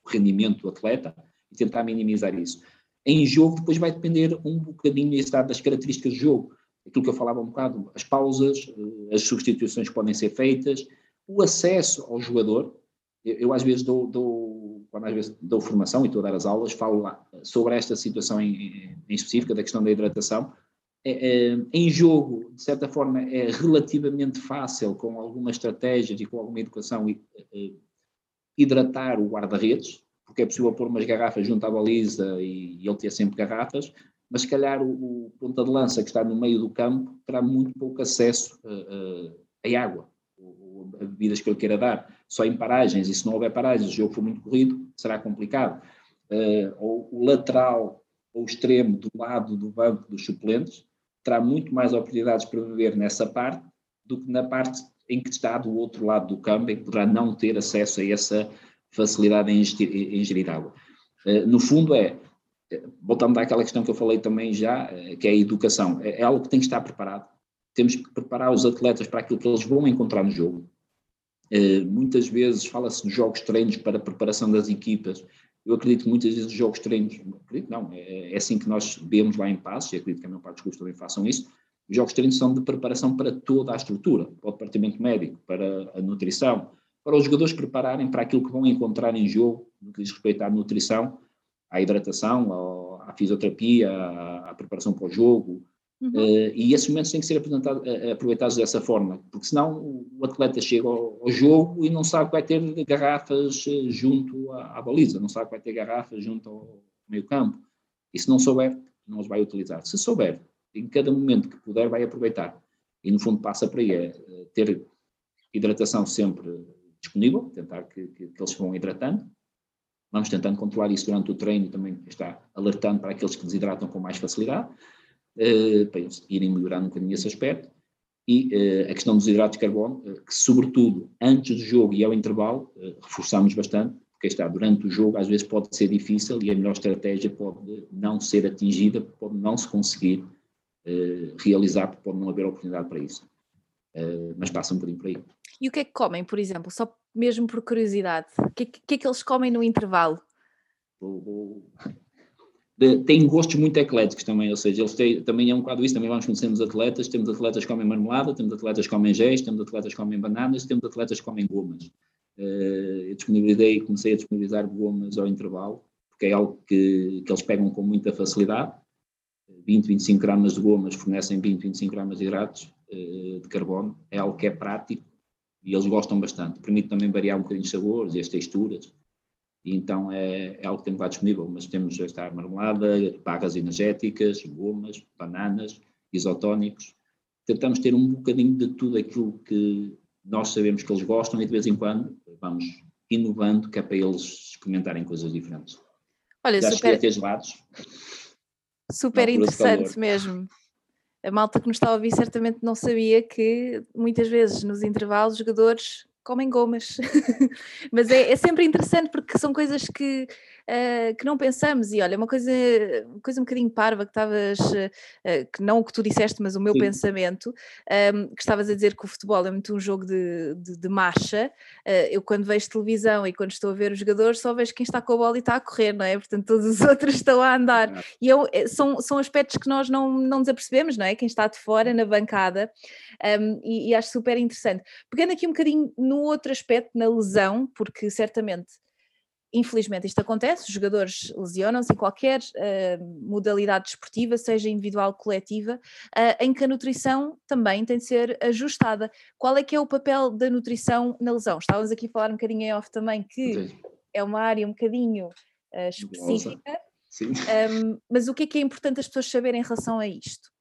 Speaker 2: rendimento do atleta e tentar minimizar isso. Em jogo, depois vai depender um bocadinho das características do jogo. Aquilo que eu falava um bocado, as pausas, eh, as substituições que podem ser feitas, o acesso ao jogador, eu, eu às vezes dou, dou, quando às vezes dou formação e estou a dar as aulas, falo lá sobre esta situação em, em específica, da questão da hidratação. É, é, em jogo, de certa forma, é relativamente fácil, com algumas estratégias e com alguma educação, é, hidratar o guarda-redes, porque é possível pôr umas garrafas junto à baliza e, e ele ter sempre garrafas, mas se calhar o, o, ponta de lança que está no meio do campo terá muito pouco acesso a, a, a água a bebidas que ele queira dar, só em paragens, e se não houver paragens, o jogo for muito corrido, será complicado. Uh, ou o lateral ou o extremo do lado do banco dos suplentes terá muito mais oportunidades para beber nessa parte do que na parte em que está do outro lado do campo, em que poderá não ter acesso a essa facilidade em ingerir, em ingerir água. Uh, no fundo é, voltando àquela questão que eu falei também já, uh, que é a educação, é, é algo que tem que estar preparado. Temos que preparar os atletas para aquilo que eles vão encontrar no jogo. Eh, muitas vezes fala-se de jogos treinos para a preparação das equipas. Eu acredito que muitas vezes os jogos treinos, acredito não, é, é, assim que nós vemos lá em Passos, e acredito que a maior parte dos clubes também façam isso, os jogos treinos são de preparação para toda a estrutura, para o departamento médico, para a nutrição, para os jogadores prepararem para aquilo que vão encontrar em jogo, no que diz respeito à nutrição, à hidratação, à fisioterapia, à, preparação para o jogo, Uhum. Uh, e esses momentos têm que ser uh, aproveitados dessa forma, porque senão o atleta chega ao, ao, jogo e não sabe que vai ter garrafas junto à, à, baliza, não sabe que vai ter garrafas junto ao meio campo. E se não souber, não os vai utilizar. Se souber, em cada momento que puder, vai aproveitar. E no fundo passa por aí, é ter hidratação sempre disponível, tentar que, que, que eles vão hidratando. Vamos tentando controlar isso durante o treino, também está alertando para aqueles que desidratam com mais facilidade uh, para eles irem melhorando um bocadinho esse aspecto. E uh, a questão dos hidratos de carbono, uh, que sobretudo antes do jogo e ao intervalo, reforçamos bastante, porque está, durante o jogo às vezes pode ser difícil e a melhor estratégia pode não ser atingida, pode não se conseguir realizar, porque pode não haver oportunidade para isso. mas passa um bocadinho por aí.
Speaker 1: E o que é que comem, por exemplo, só mesmo por curiosidade? O que, é que, é que eles comem no intervalo?
Speaker 2: Têm gostos muito ecléticos também, ou seja, eles têm, também é um bocado isso, também vamos conhecendo os atletas, temos atletas que comem marmelada, temos atletas que comem géis, temos atletas que comem bananas, temos atletas que comem gomas. Uh, eu disponibilizei, comecei a disponibilizar gomas ao intervalo, porque é algo que, que eles pegam com muita facilidade, 20, 25 gramas de gomas fornecem 20, 25 gramas de hidratos uh, de carbono, é algo que é prático e eles gostam bastante, permite também variar um bocadinho os sabores e as texturas, e então é, é algo que temos lá disponível, mas temos esta marmelada, barras energéticas, gomas, bananas, isotónicos. Tentamos ter um bocadinho de tudo aquilo que nós sabemos que eles gostam e de vez em quando vamos inovando, que é para eles experimentarem coisas diferentes.
Speaker 1: Olha, Já super... ter gelados. Super interessante mesmo. A malta que nos está a ouvir certamente não sabia que muitas vezes nos intervalos os jogadores comem gomas. Mas é, é, sempre interessante porque são coisas que, uh, que não pensamos. E olha, uma coisa, uma coisa um bocadinho parva que estavas, uh, que não o que tu disseste, mas o meu Sim. pensamento, um, ehm, que estavas a dizer que o futebol é muito um jogo de, de, de marcha. Uh, eu, quando vejo televisão e quando estou a ver os jogadores, só vejo quem está com a bola e está a correr, não é? Portanto, todos os outros estão a andar. E eu, são, são aspectos que nós não, não nos apercebemos, não é? Quem está de fora, na bancada, um, ehm, e, e acho super interessante. Pegando aqui um bocadinho no outro aspecto, na lesão, porque certamente infelizmente isto acontece, os jogadores lesionam-se em qualquer uh, modalidade desportiva, seja individual ou coletiva, uh, em que a nutrição também tem de ser ajustada. Qual é que é o papel da nutrição na lesão? Estávamos aqui a falar um bocadinho em off também que Sim. é uma área um bocadinho uh, específica, um, mas o que é que é importante as pessoas saberem em relação a isto?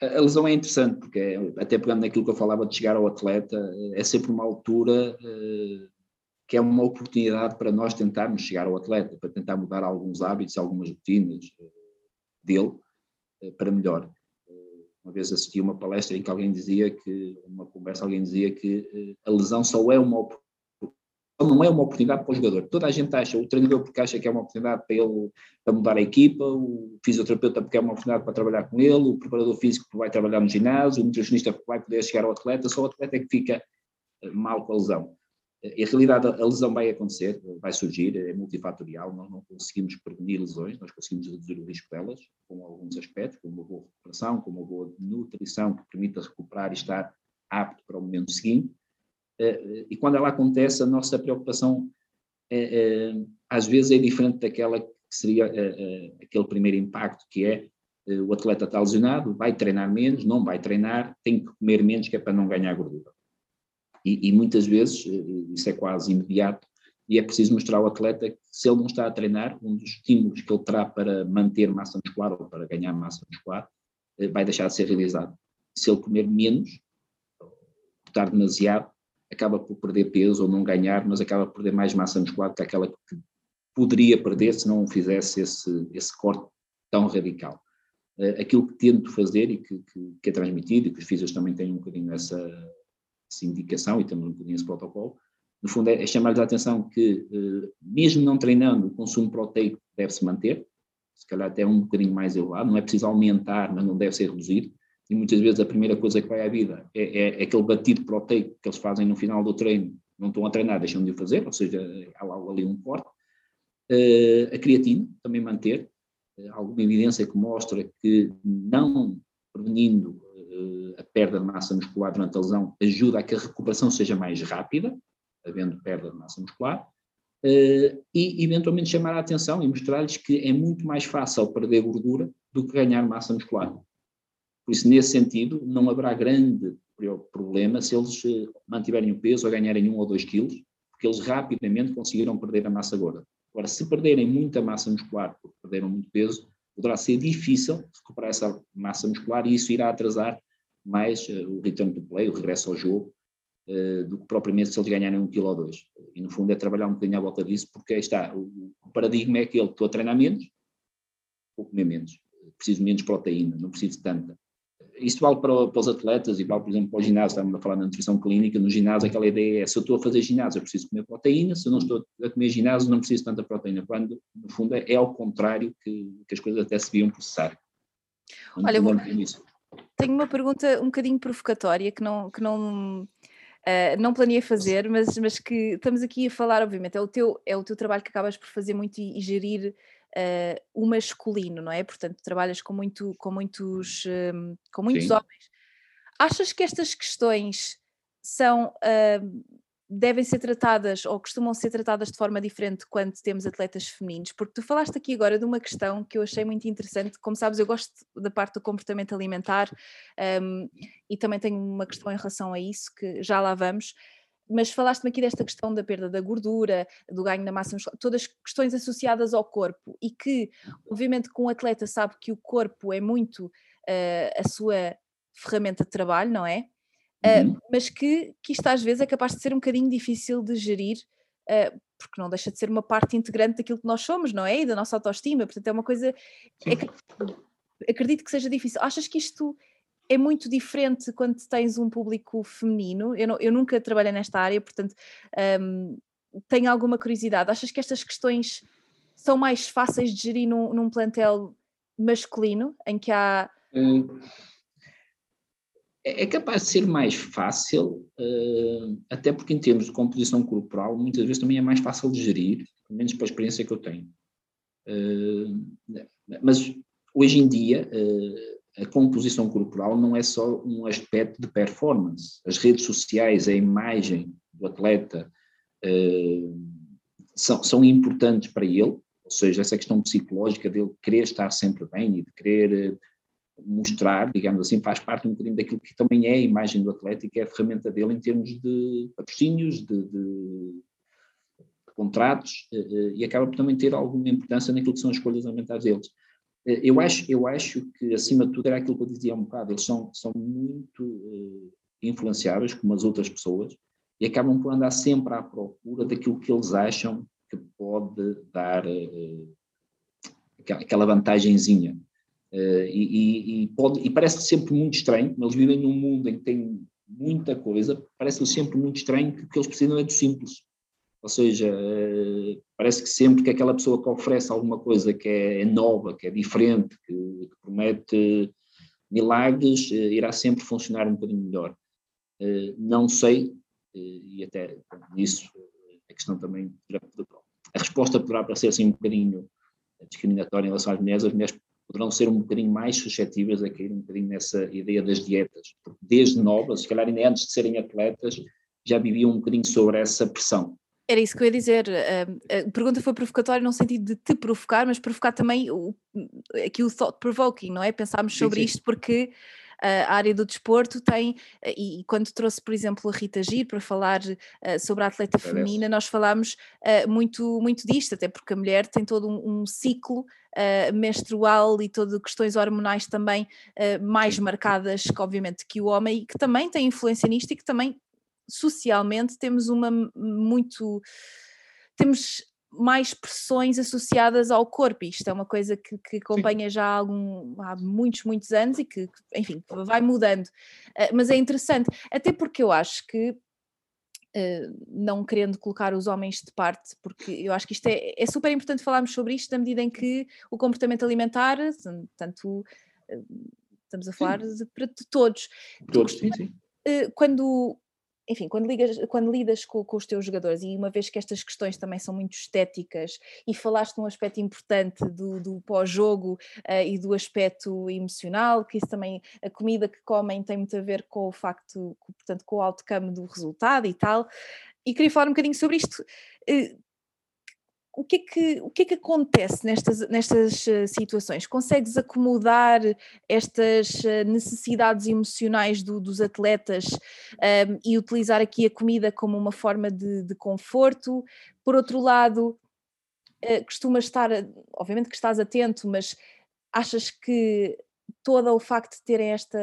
Speaker 2: a lesão é interessante, porque é, até pegando naquilo que eu falava de chegar ao atleta, é sempre uma altura que é uma oportunidade para nós tentarmos chegar ao atleta, para tentar mudar alguns hábitos, algumas rotinas dele para melhor. Uma vez assisti uma palestra em que alguém dizia que, uma conversa, alguém dizia que a lesão só é uma não é uma oportunidade para o jogador. Toda a gente acha, o treinador porque acha que é uma oportunidade para ele para mudar a equipa, o fisioterapeuta porque é uma oportunidade para trabalhar com ele, o preparador físico porque vai trabalhar no ginásio, o nutricionista porque vai poder chegar ao atleta, só o atleta é que fica eh, mal com a lesão. Em realidade, a lesão vai acontecer, vai surgir, é multifatorial, nós não conseguimos prevenir lesões, nós conseguimos reduzir o risco delas, com alguns aspectos, com uma boa recuperação, com uma boa nutrição que permita recuperar e estar apto para o momento seguinte, eh, e quando ela acontece, a nossa preocupação é, é, às vezes é diferente daquela que seria é, aquele primeiro impacto, que é o atleta está lesionado, vai treinar menos, não vai treinar, tem que comer menos, que é para não ganhar gordura. E, e muitas vezes, isso é quase imediato, e é preciso mostrar ao atleta que se ele não está a treinar, um dos estímulos que ele terá para manter massa muscular ou para ganhar massa muscular vai deixar de ser realizado. Se ele comer menos, estar demasiado, acaba por perder peso ou não ganhar, mas acaba por perder mais massa muscular que aquela que poderia perder se não fizesse esse, esse corte tão radical. Aquilo que tento fazer e que, que, que, é transmitido, e que os físicos também têm um bocadinho essa, essa indicação e temos um bocadinho esse protocolo, no fundo é, é chamar-lhes a atenção que, uh, mesmo não treinando, o consumo proteico deve-se manter, se calhar até um bocadinho mais elevado, não é preciso aumentar, mas não deve ser reduzido, e muitas vezes a primeira coisa que vai à vida é, é, é aquele batido proteico que eles fazem no final do treino, não estão a treinar, deixam de o fazer, ou seja, há ali um corte. Uh, a creatina, também manter, uh, alguma evidência que mostra que não prevenindo a perda de massa muscular durante a lesão ajuda a que a recuperação seja mais rápida, havendo perda de massa muscular, e eventualmente chamar a atenção e mostrar-lhes que é muito mais fácil perder gordura do que ganhar massa muscular. Por isso, nesse sentido, não haverá grande problema se eles eh, mantiverem o peso ou ganharem um ou dois quilos, porque eles rapidamente conseguiram perder a massa gorda. Agora, se perderem muita massa muscular, porque perderam muito peso, poderá ser difícil recuperar essa massa muscular e isso irá atrasar mais uh, o return to play, o regresso ao jogo, uh, do que propriamente se eles ganharem um quilo ou dois. E no fundo é trabalhar um bocadinho à volta disso, porque aí está, o, paradigma é que ele estou a treinar menos, vou comer menos, preciso menos proteína, não preciso tanta isto vale para, para, os atletas e vale, por exemplo, para o ginásio, estamos a falar na nutrição clínica, no ginásio aquela ideia é, se eu estou a fazer ginásio eu preciso comer proteína, se eu não estou a comer ginásio não preciso tanta proteína, quando no fundo é, é ao contrário que, que, as coisas até se deviam processar.
Speaker 1: Olha, vou, tenho uma pergunta um bocadinho provocatória que não, que não, uh, não planeei fazer, mas, mas que estamos aqui a falar, obviamente, é o teu, é o teu trabalho que acabas por fazer muito e, e gerir uh, o masculino, não é? Portanto, trabalhas com, muito, com muitos, um, com muitos Sim. homens. Achas que estas questões são uh, devem ser tratadas ou costumam ser tratadas de forma diferente quando temos atletas femininos? Porque tu falaste aqui agora de uma questão que eu achei muito interessante. Como sabes, eu gosto da parte do comportamento alimentar um, e também tenho uma questão em relação a isso, que já lá vamos mas falaste-me aqui desta questão da perda da gordura, do ganho da massa muscular, todas questões associadas ao corpo e que, obviamente, com um atleta sabe que o corpo é muito uh, a sua ferramenta de trabalho, não é? Uh, Mas que, que isto às vezes é capaz de ser um bocadinho difícil de gerir, uh, porque não deixa de ser uma parte integrante daquilo que nós somos, não é? E da nossa autoestima, portanto é uma coisa. É, acredito que seja difícil. Achas que isto é muito diferente quando tens um público feminino. Eu, não, eu nunca trabalhei nesta área, portanto um, tenho alguma curiosidade. Achas que estas questões são mais fáceis de gerir num, num plantel masculino, em que há. Hum,
Speaker 2: é, é capaz de ser mais fácil, uh, até porque em termos de composição corporal, muitas vezes também é mais fácil de gerir, pelo menos para a experiência que eu tenho. Uh, mas hoje em dia, uh, a composição corporal não é só um aspecto de performance. As redes sociais, a imagem do atleta são, são importantes para ele, ou seja, essa questão psicológica dele querer estar sempre bem e de querer mostrar, digamos assim, faz parte um bocadinho daquilo que também é a imagem do que é a ferramenta dele em termos de patrocínios, de, de contratos, uh, e acaba por também ter alguma importância naquilo que são as escolhas alimentares deles. Eh, eu acho, eu acho que, acima de tudo, era aquilo que eu dizia há um bocado, eles são, são muito influenciáveis, como as outras pessoas, e acabam por andar sempre à procura daquilo que eles acham que pode dar aquela vantagenzinha. Uh, e, e, pode, e parece sempre muito estranho, eles vivem num mundo em que tem muita coisa, parece sempre muito estranho que o que eles precisam é do simples. Ou seja, uh, parece que sempre que aquela pessoa que oferece alguma coisa que é, é nova, que é diferente, que, que promete milagres, irá sempre funcionar um bocadinho melhor. não sei e até nisso a questão também, a resposta poderá parecer assim um bocadinho discriminatória em relação às mulheres, as mulheres poderão ser um bocadinho mais suscetíveis a cair um bocadinho nessa ideia das dietas, porque desde novas, se calhar ainda antes de serem atletas, já viviam um bocadinho sobre essa pressão.
Speaker 1: Era isso que eu ia dizer. A pergunta foi provocatória no sentido de te provocar, mas provocar também o, aqui o thought provoking, não é? Pensarmos sobre sim, sim. isto porque a área do desporto tem, eh, e quando trouxe, por exemplo, a Rita Gir para falar uh, sobre a atleta Parece. feminina, nós falámos uh, muito, muito disto, até porque a mulher tem todo um, um ciclo uh, menstrual e todo questões hormonais também mais marcadas, que, obviamente, que o homem, e que também tem influência nisto e que também socialmente temos uma muito temos mais pressões associadas ao corpo. Isto é uma coisa que, que acompanha Sim. já há, algum, há muitos, muitos anos e que, enfim, vai mudando. Uh, mas é interessante, até porque eu acho que, uh, não querendo colocar os homens de parte, porque eu acho que isto é, é super importante falarmos sobre isto na medida em que o comportamento alimentar, tanto. Uh, estamos a falar de, de todos.
Speaker 2: Todos, sim, sim.
Speaker 1: Quando enfim, quando, ligas, quando lidas com, com, os teus jogadores, e uma vez que estas questões também são muito estéticas, e falaste num aspecto importante do, do pós-jogo uh, e do aspecto emocional, que isso também, a comida que comem tem muito a ver com o facto, portanto, com o outcome do resultado e tal, e queria falar um bocadinho sobre isto. Uh, o que, é que, o que é que acontece nestas, nestas eh, situações? Consegues acomodar estas eh, necessidades emocionais do, dos atletas um, ehm, e utilizar aqui a comida como uma forma de, de conforto? Por outro lado, uh, costumas estar, obviamente que estás atento, mas achas que todo o facto de terem esta,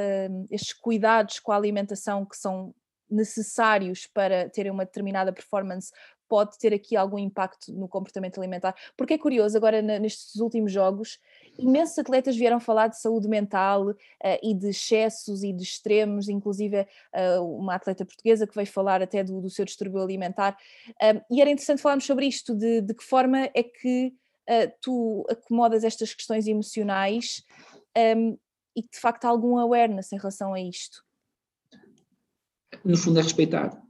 Speaker 1: estes cuidados com a alimentação que são necessários para terem uma determinada performance pode ter aqui algum impacto no comportamento alimentar. Porque é curioso, agora nestes últimos jogos, imensos atletas vieram falar de saúde mental uh, e de excessos e de extremos, inclusive uh, uma atleta portuguesa que veio falar até do, do seu distúrbio alimentar. e era interessante falarmos sobre isto, de, de que forma é que uh, tu acomodas estas questões emocionais um, e que de facto há algum awareness em relação a isto.
Speaker 2: No fundo é respeitar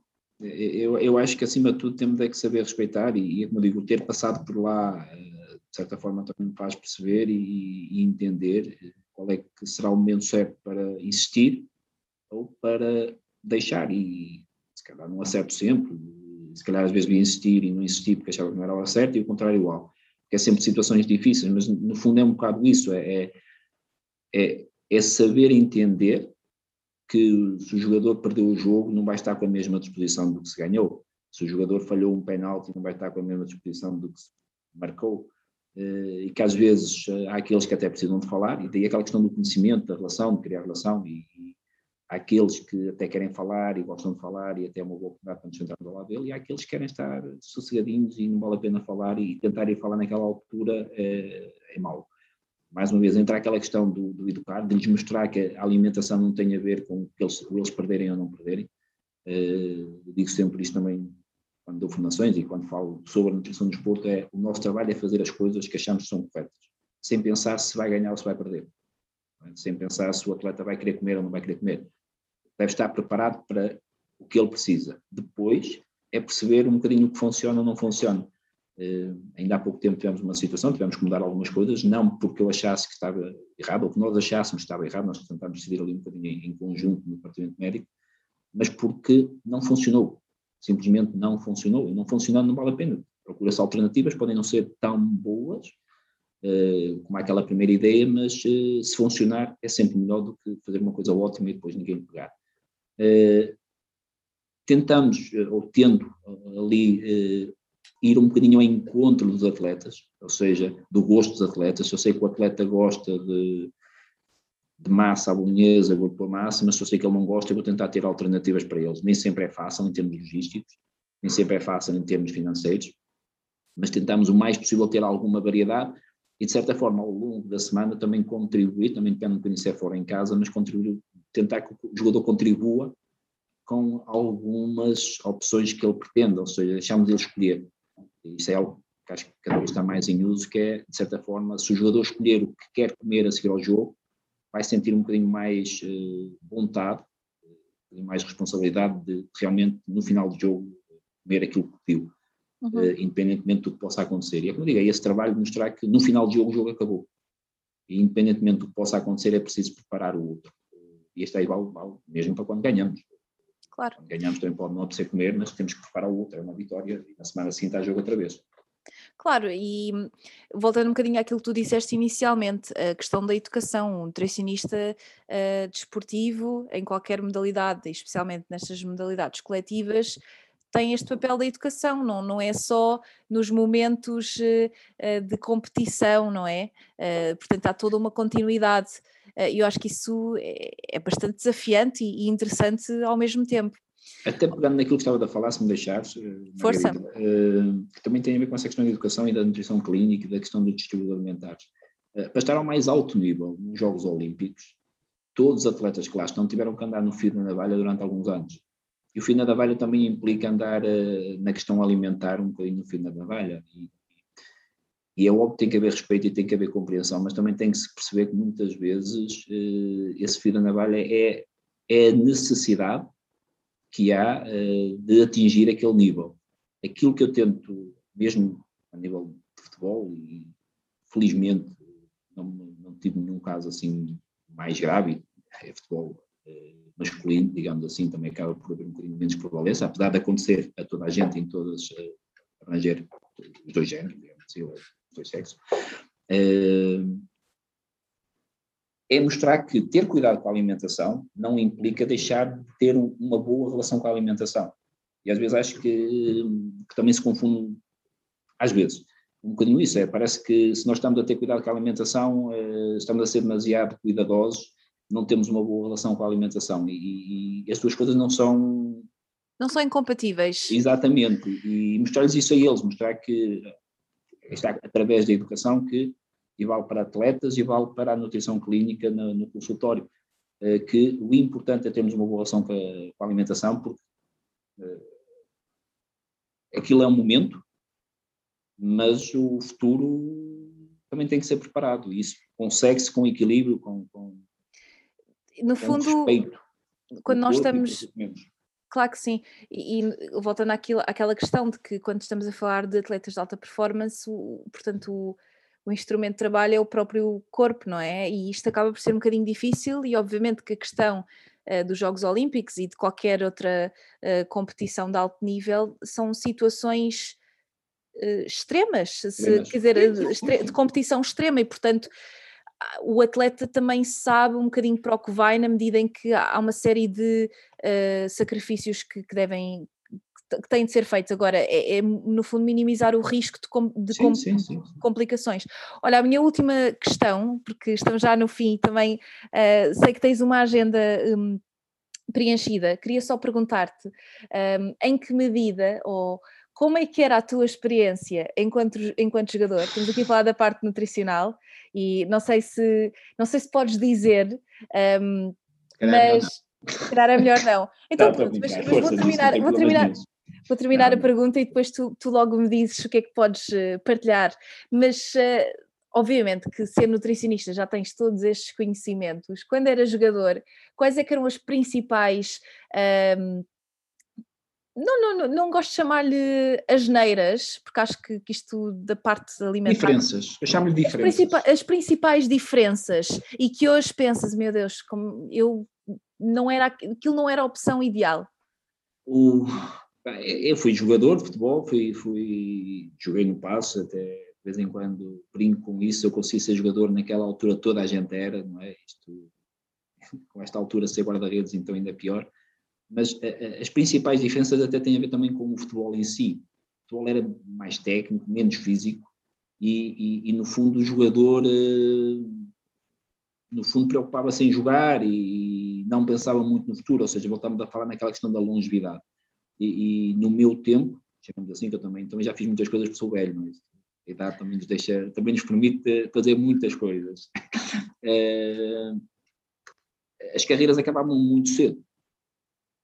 Speaker 2: eu, eu acho que acima de tudo temos é que saber respeitar e, como digo, ter passado por lá, eh, de certa forma também me faz perceber e, e entender eh, qual é que será o momento certo para insistir ou para deixar. E se calhar não acerto sempre, se calhar às vezes vi insistir e não insistir porque achava que não era o certo e o contrário igual, porque é sempre situações difíceis, mas no fundo é um bocado isso, é, é, é saber entender que se o jogador perdeu o jogo não vai estar com a mesma disposição do que se ganhou. Se o jogador falhou um penalti não vai estar com a mesma disposição do que se marcou. Eh, e que às vezes eh, há aqueles que até precisam de falar, e daí aquela questão do conhecimento, da relação, de criar relação, e, e há aqueles que até querem falar e gostam de falar e até é uma boa oportunidade para nos sentarmos ao lado dele, e há aqueles que querem estar sossegadinhos e não vale a pena falar e tentar ir falar naquela altura é, é mau mais uma vez, entra aquela questão do, do, educar, de lhes mostrar que a alimentação não tem a ver com eles, eles perderem ou não perderem. Uh, digo sempre isto também quando dou formações e quando falo sobre a nutrição do desporto, é o nosso trabalho é fazer as coisas que achamos que são corretas, sem pensar se vai ganhar ou se vai perder, sem pensar se o atleta vai querer comer ou não vai querer comer. Deve estar preparado para o que ele precisa. Depois é perceber um bocadinho o que funciona ou não funciona. Uh, ainda há pouco tempo tivemos uma situação, tivemos que mudar algumas coisas, não porque eu achasse que estava errado, ou que nós achássemos que estava errado, nós tentámos decidir ali um bocadinho em, em conjunto no departamento médico, mas porque não funcionou, simplesmente não funcionou, e não funcionando não vale a pena. Procura-se alternativas, podem não ser tão boas uh, como aquela primeira ideia, mas uh, se funcionar é sempre melhor do que fazer uma coisa ótima e depois ninguém pegar. tentamos, ou tendo ali ir um bocadinho ao encontro dos atletas, ou seja, do gosto dos atletas. Eu sei que o atleta gosta de, de massa à vou pôr massa, mas se eu sei que ele não gosta, eu vou tentar ter alternativas para eles. Nem sempre é fácil em termos logísticos, nem sempre é fácil em termos financeiros, mas tentamos o mais possível ter alguma variedade e, de certa forma, ao longo da semana também contribuir, também depende um bocadinho se é fora em casa, mas contribuir, tentar que o jogador contribua com algumas opções que ele pretende, ou seja, deixamos ele escolher. Isso é algo que acho que cada vez está mais em uso, que é, de certa forma, se o jogador escolher o que quer comer a seguir ao jogo, vai sentir um bocadinho mais uh, vontade, e mais responsabilidade de realmente, no final do jogo, comer aquilo que pediu, uhum. uh, independentemente do que possa acontecer. E é como eu digo, é esse trabalho de mostrar que no final do jogo o jogo acabou. E independentemente do que possa acontecer, é preciso preparar o outro. E este aí vale, vale mesmo para quando ganhamos.
Speaker 1: Claro.
Speaker 2: Ganhamos também pode não apetecer comer, mas temos que preparar o outro. É uma vitória e na semana seguinte há jogo outra vez.
Speaker 1: Claro, e voltando um bocadinho àquilo que tu disseste inicialmente, a questão da educação, um nutricionista uh, desportivo em qualquer modalidade, especialmente nestas modalidades coletivas, tem este papel da educação, não, não é só nos momentos uh, de competição, não é? Uh, portanto, há toda uma continuidade. E eu acho que isso é, é bastante desafiante e, interessante ao mesmo tempo.
Speaker 2: Até pegando naquilo que estava a falar, se me deixares,
Speaker 1: eh, Força.
Speaker 2: Uh, que também tem a ver com essa questão da educação e da nutrição clínica e da questão dos distribuidores alimentares. Para estar ao mais alto nível nos Jogos Olímpicos, todos os atletas que lá estão tiveram que andar no fio da navalha durante alguns anos. E o fio da navalha também implica andar na questão alimentar um bocadinho no fio da navalha. E, e é óbvio que tem que haver respeito e tem que haver compreensão, mas também tem que se perceber que muitas vezes esse fio da navalha é, é a necessidade que há uh, de atingir aquele nível. Aquilo que eu tento, mesmo a nível de futebol, e felizmente não, não tive nenhum caso assim mais grave, é futebol uh, masculino, digamos assim, também acaba por haver um bocadinho menos prevalência, apesar de acontecer a toda a gente em todas, arranjar os dois géneros, digamos assim, dois sexos. Uh, é mostrar que ter cuidado com a alimentação não implica deixar de ter uma boa relação com a alimentação. E às vezes acho que, que também se confunde, às vezes, um bocadinho isso. É, parece que se nós estamos a ter cuidado com a alimentação, eh, estamos a ser demasiado cuidadosos, não temos uma boa relação com a alimentação. E, e as duas coisas não são.
Speaker 1: Não são incompatíveis.
Speaker 2: Exatamente. E mostrar-lhes isso a eles, mostrar que está através da educação que e vale para atletas e vale para a nutrição clínica no, no consultório, eh, que o importante é termos uma boa relação com a, com a alimentação, porque uh, aquilo é um momento, mas o futuro também tem que ser preparado, e isso consegue-se com equilíbrio, com, com
Speaker 1: no fundo, respeito. Quando nós estamos Claro que sim, e, e voltando àquilo, àquela questão de que quando estamos a falar de atletas de alta performance, o, portanto, o, o instrumento de trabalho é o próprio corpo, não é? E isto acaba por ser um bocadinho difícil, e obviamente que a questão uh, dos Jogos Olímpicos e de qualquer outra uh, competição de alto nível são situações uh, extremas, se, quer dizer, de competição extrema, e portanto o atleta também sabe um bocadinho para o que vai na medida em que há uma série de sacrifícios que, que devem que têm de ser feitos agora é, é no fundo minimizar o risco de, com, de sim, com, sim, sim, complicações. Olha, a minha última questão, porque estamos já no fim também, uh, sei que tens uma agenda um, preenchida, queria só perguntar-te um, em que medida ou como é que era a tua experiência enquanto, enquanto jogador? Estamos aqui a falar da parte nutricional e não sei se não sei se podes dizer, um, mas se calhar é melhor não. Então, pronto, mas, mas vou terminar, vou terminar, Vou terminar a pergunta e depois tu, tu, logo me dizes o que é que podes uh, partilhar. Mas, uh, obviamente, que ser nutricionista já tens todos estes conhecimentos. Quando era jogador, quais é que eram as principais. Um, não, não, não, não, gosto de chamar-lhe asneiras, porque acho que, que, isto da parte alimentar.
Speaker 2: Diferenças, eu chamo-lhe diferenças.
Speaker 1: As, principais, as principais diferenças e que hoje pensas, meu Deus, como eu não era, aquilo não era a opção ideal.
Speaker 2: O, eu fui jogador de futebol, fui, fui, joguei no passo, até de vez em quando brinco com isso, eu consigo ser jogador naquela altura toda a gente era, não é? Isto, com esta altura ser guarda-redes então ainda pior, mas as principais diferenças até têm a ver também com o futebol em si. O futebol era mais técnico, menos físico e, e, e no fundo o jogador uh, no fundo preocupava-se em jogar e não pensava muito no futuro, ou seja, voltamos a falar naquela questão da longevidade. E, e no meu tempo, chamamos assim, que eu também, também já fiz muitas coisas porque sou velho, mas a idade também nos deixa, também nos permite fazer muitas coisas. Eh, as carreiras acabavam muito cedo.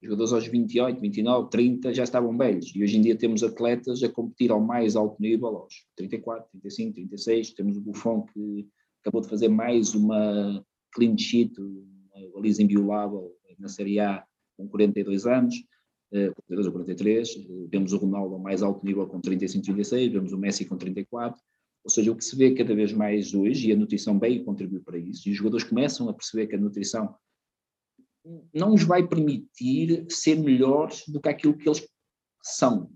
Speaker 2: Jogadores aos 28, 29, 30 já estavam velhos. E hoje em dia temos atletas a competir ao mais alto nível, aos 34, 35, 36. Temos o Buffon que acabou de fazer mais uma clean sheet, uma baliza inviolável na Série A com 42 anos. 42 ou 43, vemos o Ronaldo ao mais alto nível com 35, 36, vemos o Messi com 34, ou seja, o que se vê cada vez mais hoje, e a nutrição bem contribui para isso, e os jogadores começam a perceber que a nutrição não os vai permitir ser melhores do que aquilo que eles são,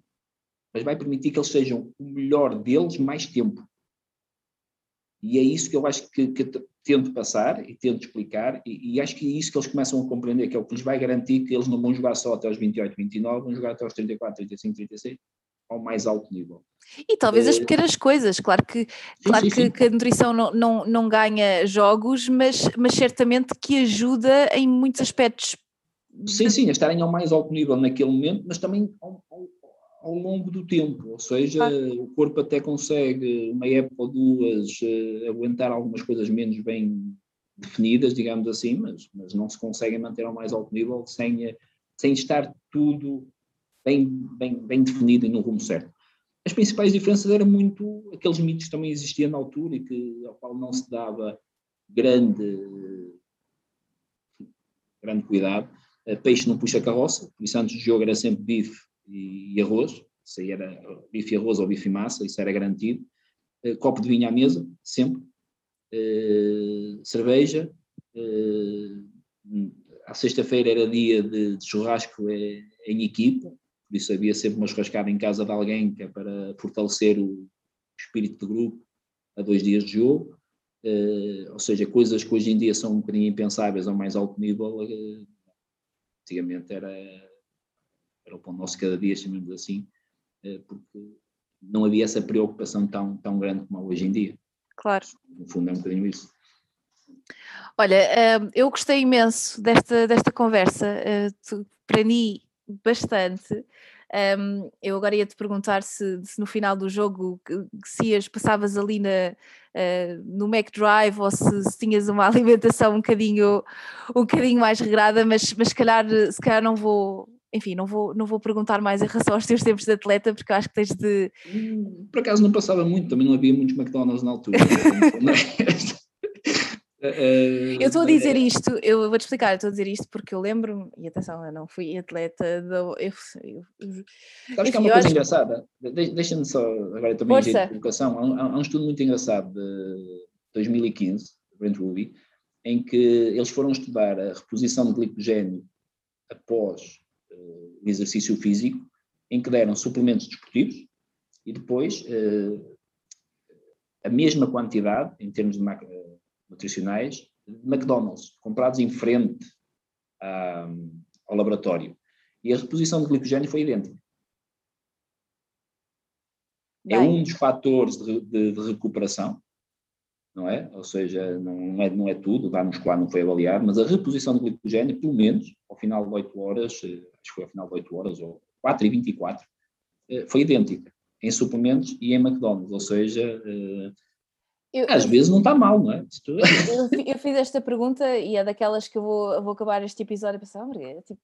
Speaker 2: mas vai permitir que eles sejam o melhor deles mais tempo. E é isso que eu acho que, que tento passar e tento explicar, e, e, acho que é isso que eles começam a compreender, que é o que lhes vai garantir que eles não vão jogar só até aos 28, 29, vão jogar até aos 34, 35, 36, ao mais alto nível.
Speaker 1: E talvez as pequenas coisas, claro que, sim, claro sim, que, sim. que, a nutrição não, não, não ganha jogos, mas, mas certamente que ajuda em muitos aspectos.
Speaker 2: Sim, sim, a estarem ao mais alto nível naquele momento, mas também ao, ao, ao longo do tempo, ou seja, o corpo até consegue, uma época ou duas, uh, aguentar algumas coisas menos bem definidas, digamos assim, mas, mas não se conseguem manter ao mais alto nível sem, eh, sem estar tudo bem, bem, bem definido e no rumo certo. As principais diferenças eram muito aqueles mitos que também existiam na altura e que, ao qual não se dava grande, grande cuidado. Peixe não puxa carroça, por isso antes do jogo era sempre bife e, arroz, isso aí era bife e arroz ou bife e massa, isso era garantido. Uh, copo de vinho à mesa, sempre. Uh, cerveja. À sexta-feira era dia de churrasco em equipa, por isso havia sempre uma churrascada em casa de alguém que é para fortalecer o espírito de grupo a dois dias de jogo. ou seja, coisas que hoje em dia são um bocadinho impensáveis ao mais alto nível, antigamente era era o pão nosso cada dia, chamemos assim, eh, porque não havia essa preocupação tão, tão grande como hoje em dia.
Speaker 1: Claro.
Speaker 2: No fundo é um bocadinho isso.
Speaker 1: Olha, eu gostei imenso desta, desta conversa, eh, aprendi bastante. eu agora ia te perguntar se, se, no final do jogo se ias, passavas ali na, no Mac Drive ou se, se, tinhas uma alimentação um bocadinho, um bocadinho mais regrada, mas, mas calhar, se calhar não vou, enfim, não vou, não vou perguntar mais em relação aos teus tempos de atleta, porque eu acho que tens de.
Speaker 2: Hum, por acaso não passava muito, também não havia muitos McDonald's na altura.
Speaker 1: É? eu estou a dizer isto, eu vou-te explicar, eu estou a dizer isto porque eu lembro-me, e atenção, eu não fui atleta, do, eu,
Speaker 2: eu, eu, Sabes que há uma coisa acho... engraçada, deixa-me só, agora também de educação, há um, há um, estudo muito engraçado de 2015, Brent Ruby, em que eles foram estudar a reposição de glicogênio após uh, exercício físico, em que deram suplementos desportivos e depois uh, a mesma quantidade, em termos de uh, nutricionais, de McDonald's, comprados em frente ao laboratório. E a reposição de glicogênio foi idêntica. É um dos fatores de, de, de recuperação, não é? Ou seja, não é, não é tudo, dano muscular não foi avaliado, mas a reposição de glicogênio, pelo menos, ao final de 8 horas, eh, acho que foi ao final de 8 horas, ou 4 e 24, eh, foi idêntica, em suplementos e em McDonald's, ou seja, eh, eu, às vezes não está mal, não é?
Speaker 1: Eu, eu, fiz esta pergunta e é daquelas que eu vou, vou acabar este episódio e pensar, oh, tipo,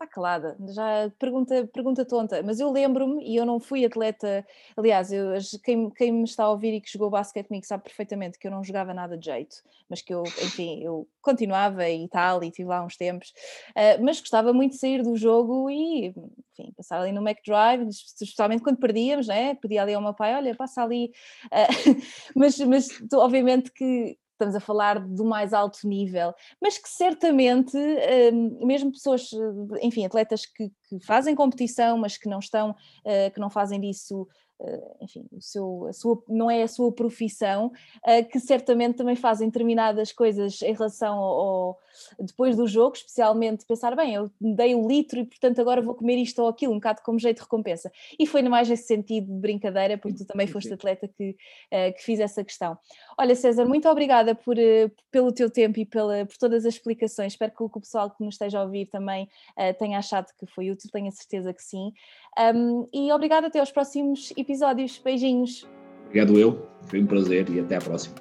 Speaker 1: está calada, já pergunta, pergunta tonta, mas eu lembro-me, e eu não fui atleta, aliás, eu, quem, quem me está a ouvir e que jogou basquete comigo sabe perfeitamente que eu não jogava nada de jeito, mas que eu, enfim, eu continuava e tal, e tive lá uns tempos, uh, mas gostava muito de sair do jogo e, enfim, passar ali no Mac Drive, especialmente quando perdíamos, né? pedia ali ao meu pai, olha, passa ali, uh, mas, mas obviamente que estamos a falar do mais alto nível, mas que certamente, hum, mesmo pessoas, enfim, atletas que, que fazem competição, mas que não estão, uh, que não fazem disso eh, enfim, o seu, a sua, não é a sua profissão, eh, que certamente também fazem determinadas coisas em relação ao, ao, depois do jogo, especialmente pensar, bem, eu dei o litro e portanto agora vou comer isto ou aquilo, um bocado como jeito de recompensa. E foi mais nesse sentido de brincadeira, porque tu também foste atleta que, eh, que fiz essa questão. Olha, César, muito obrigada por, pelo teu tempo e pela, por todas as explicações. Espero que o, pessoal que nos esteja a ouvir também tenha achado que foi útil, tenho a certeza que sim. Um, e obrigada até aos próximos episódios. Beijinhos.
Speaker 2: Obrigado eu, foi um prazer e até à próxima.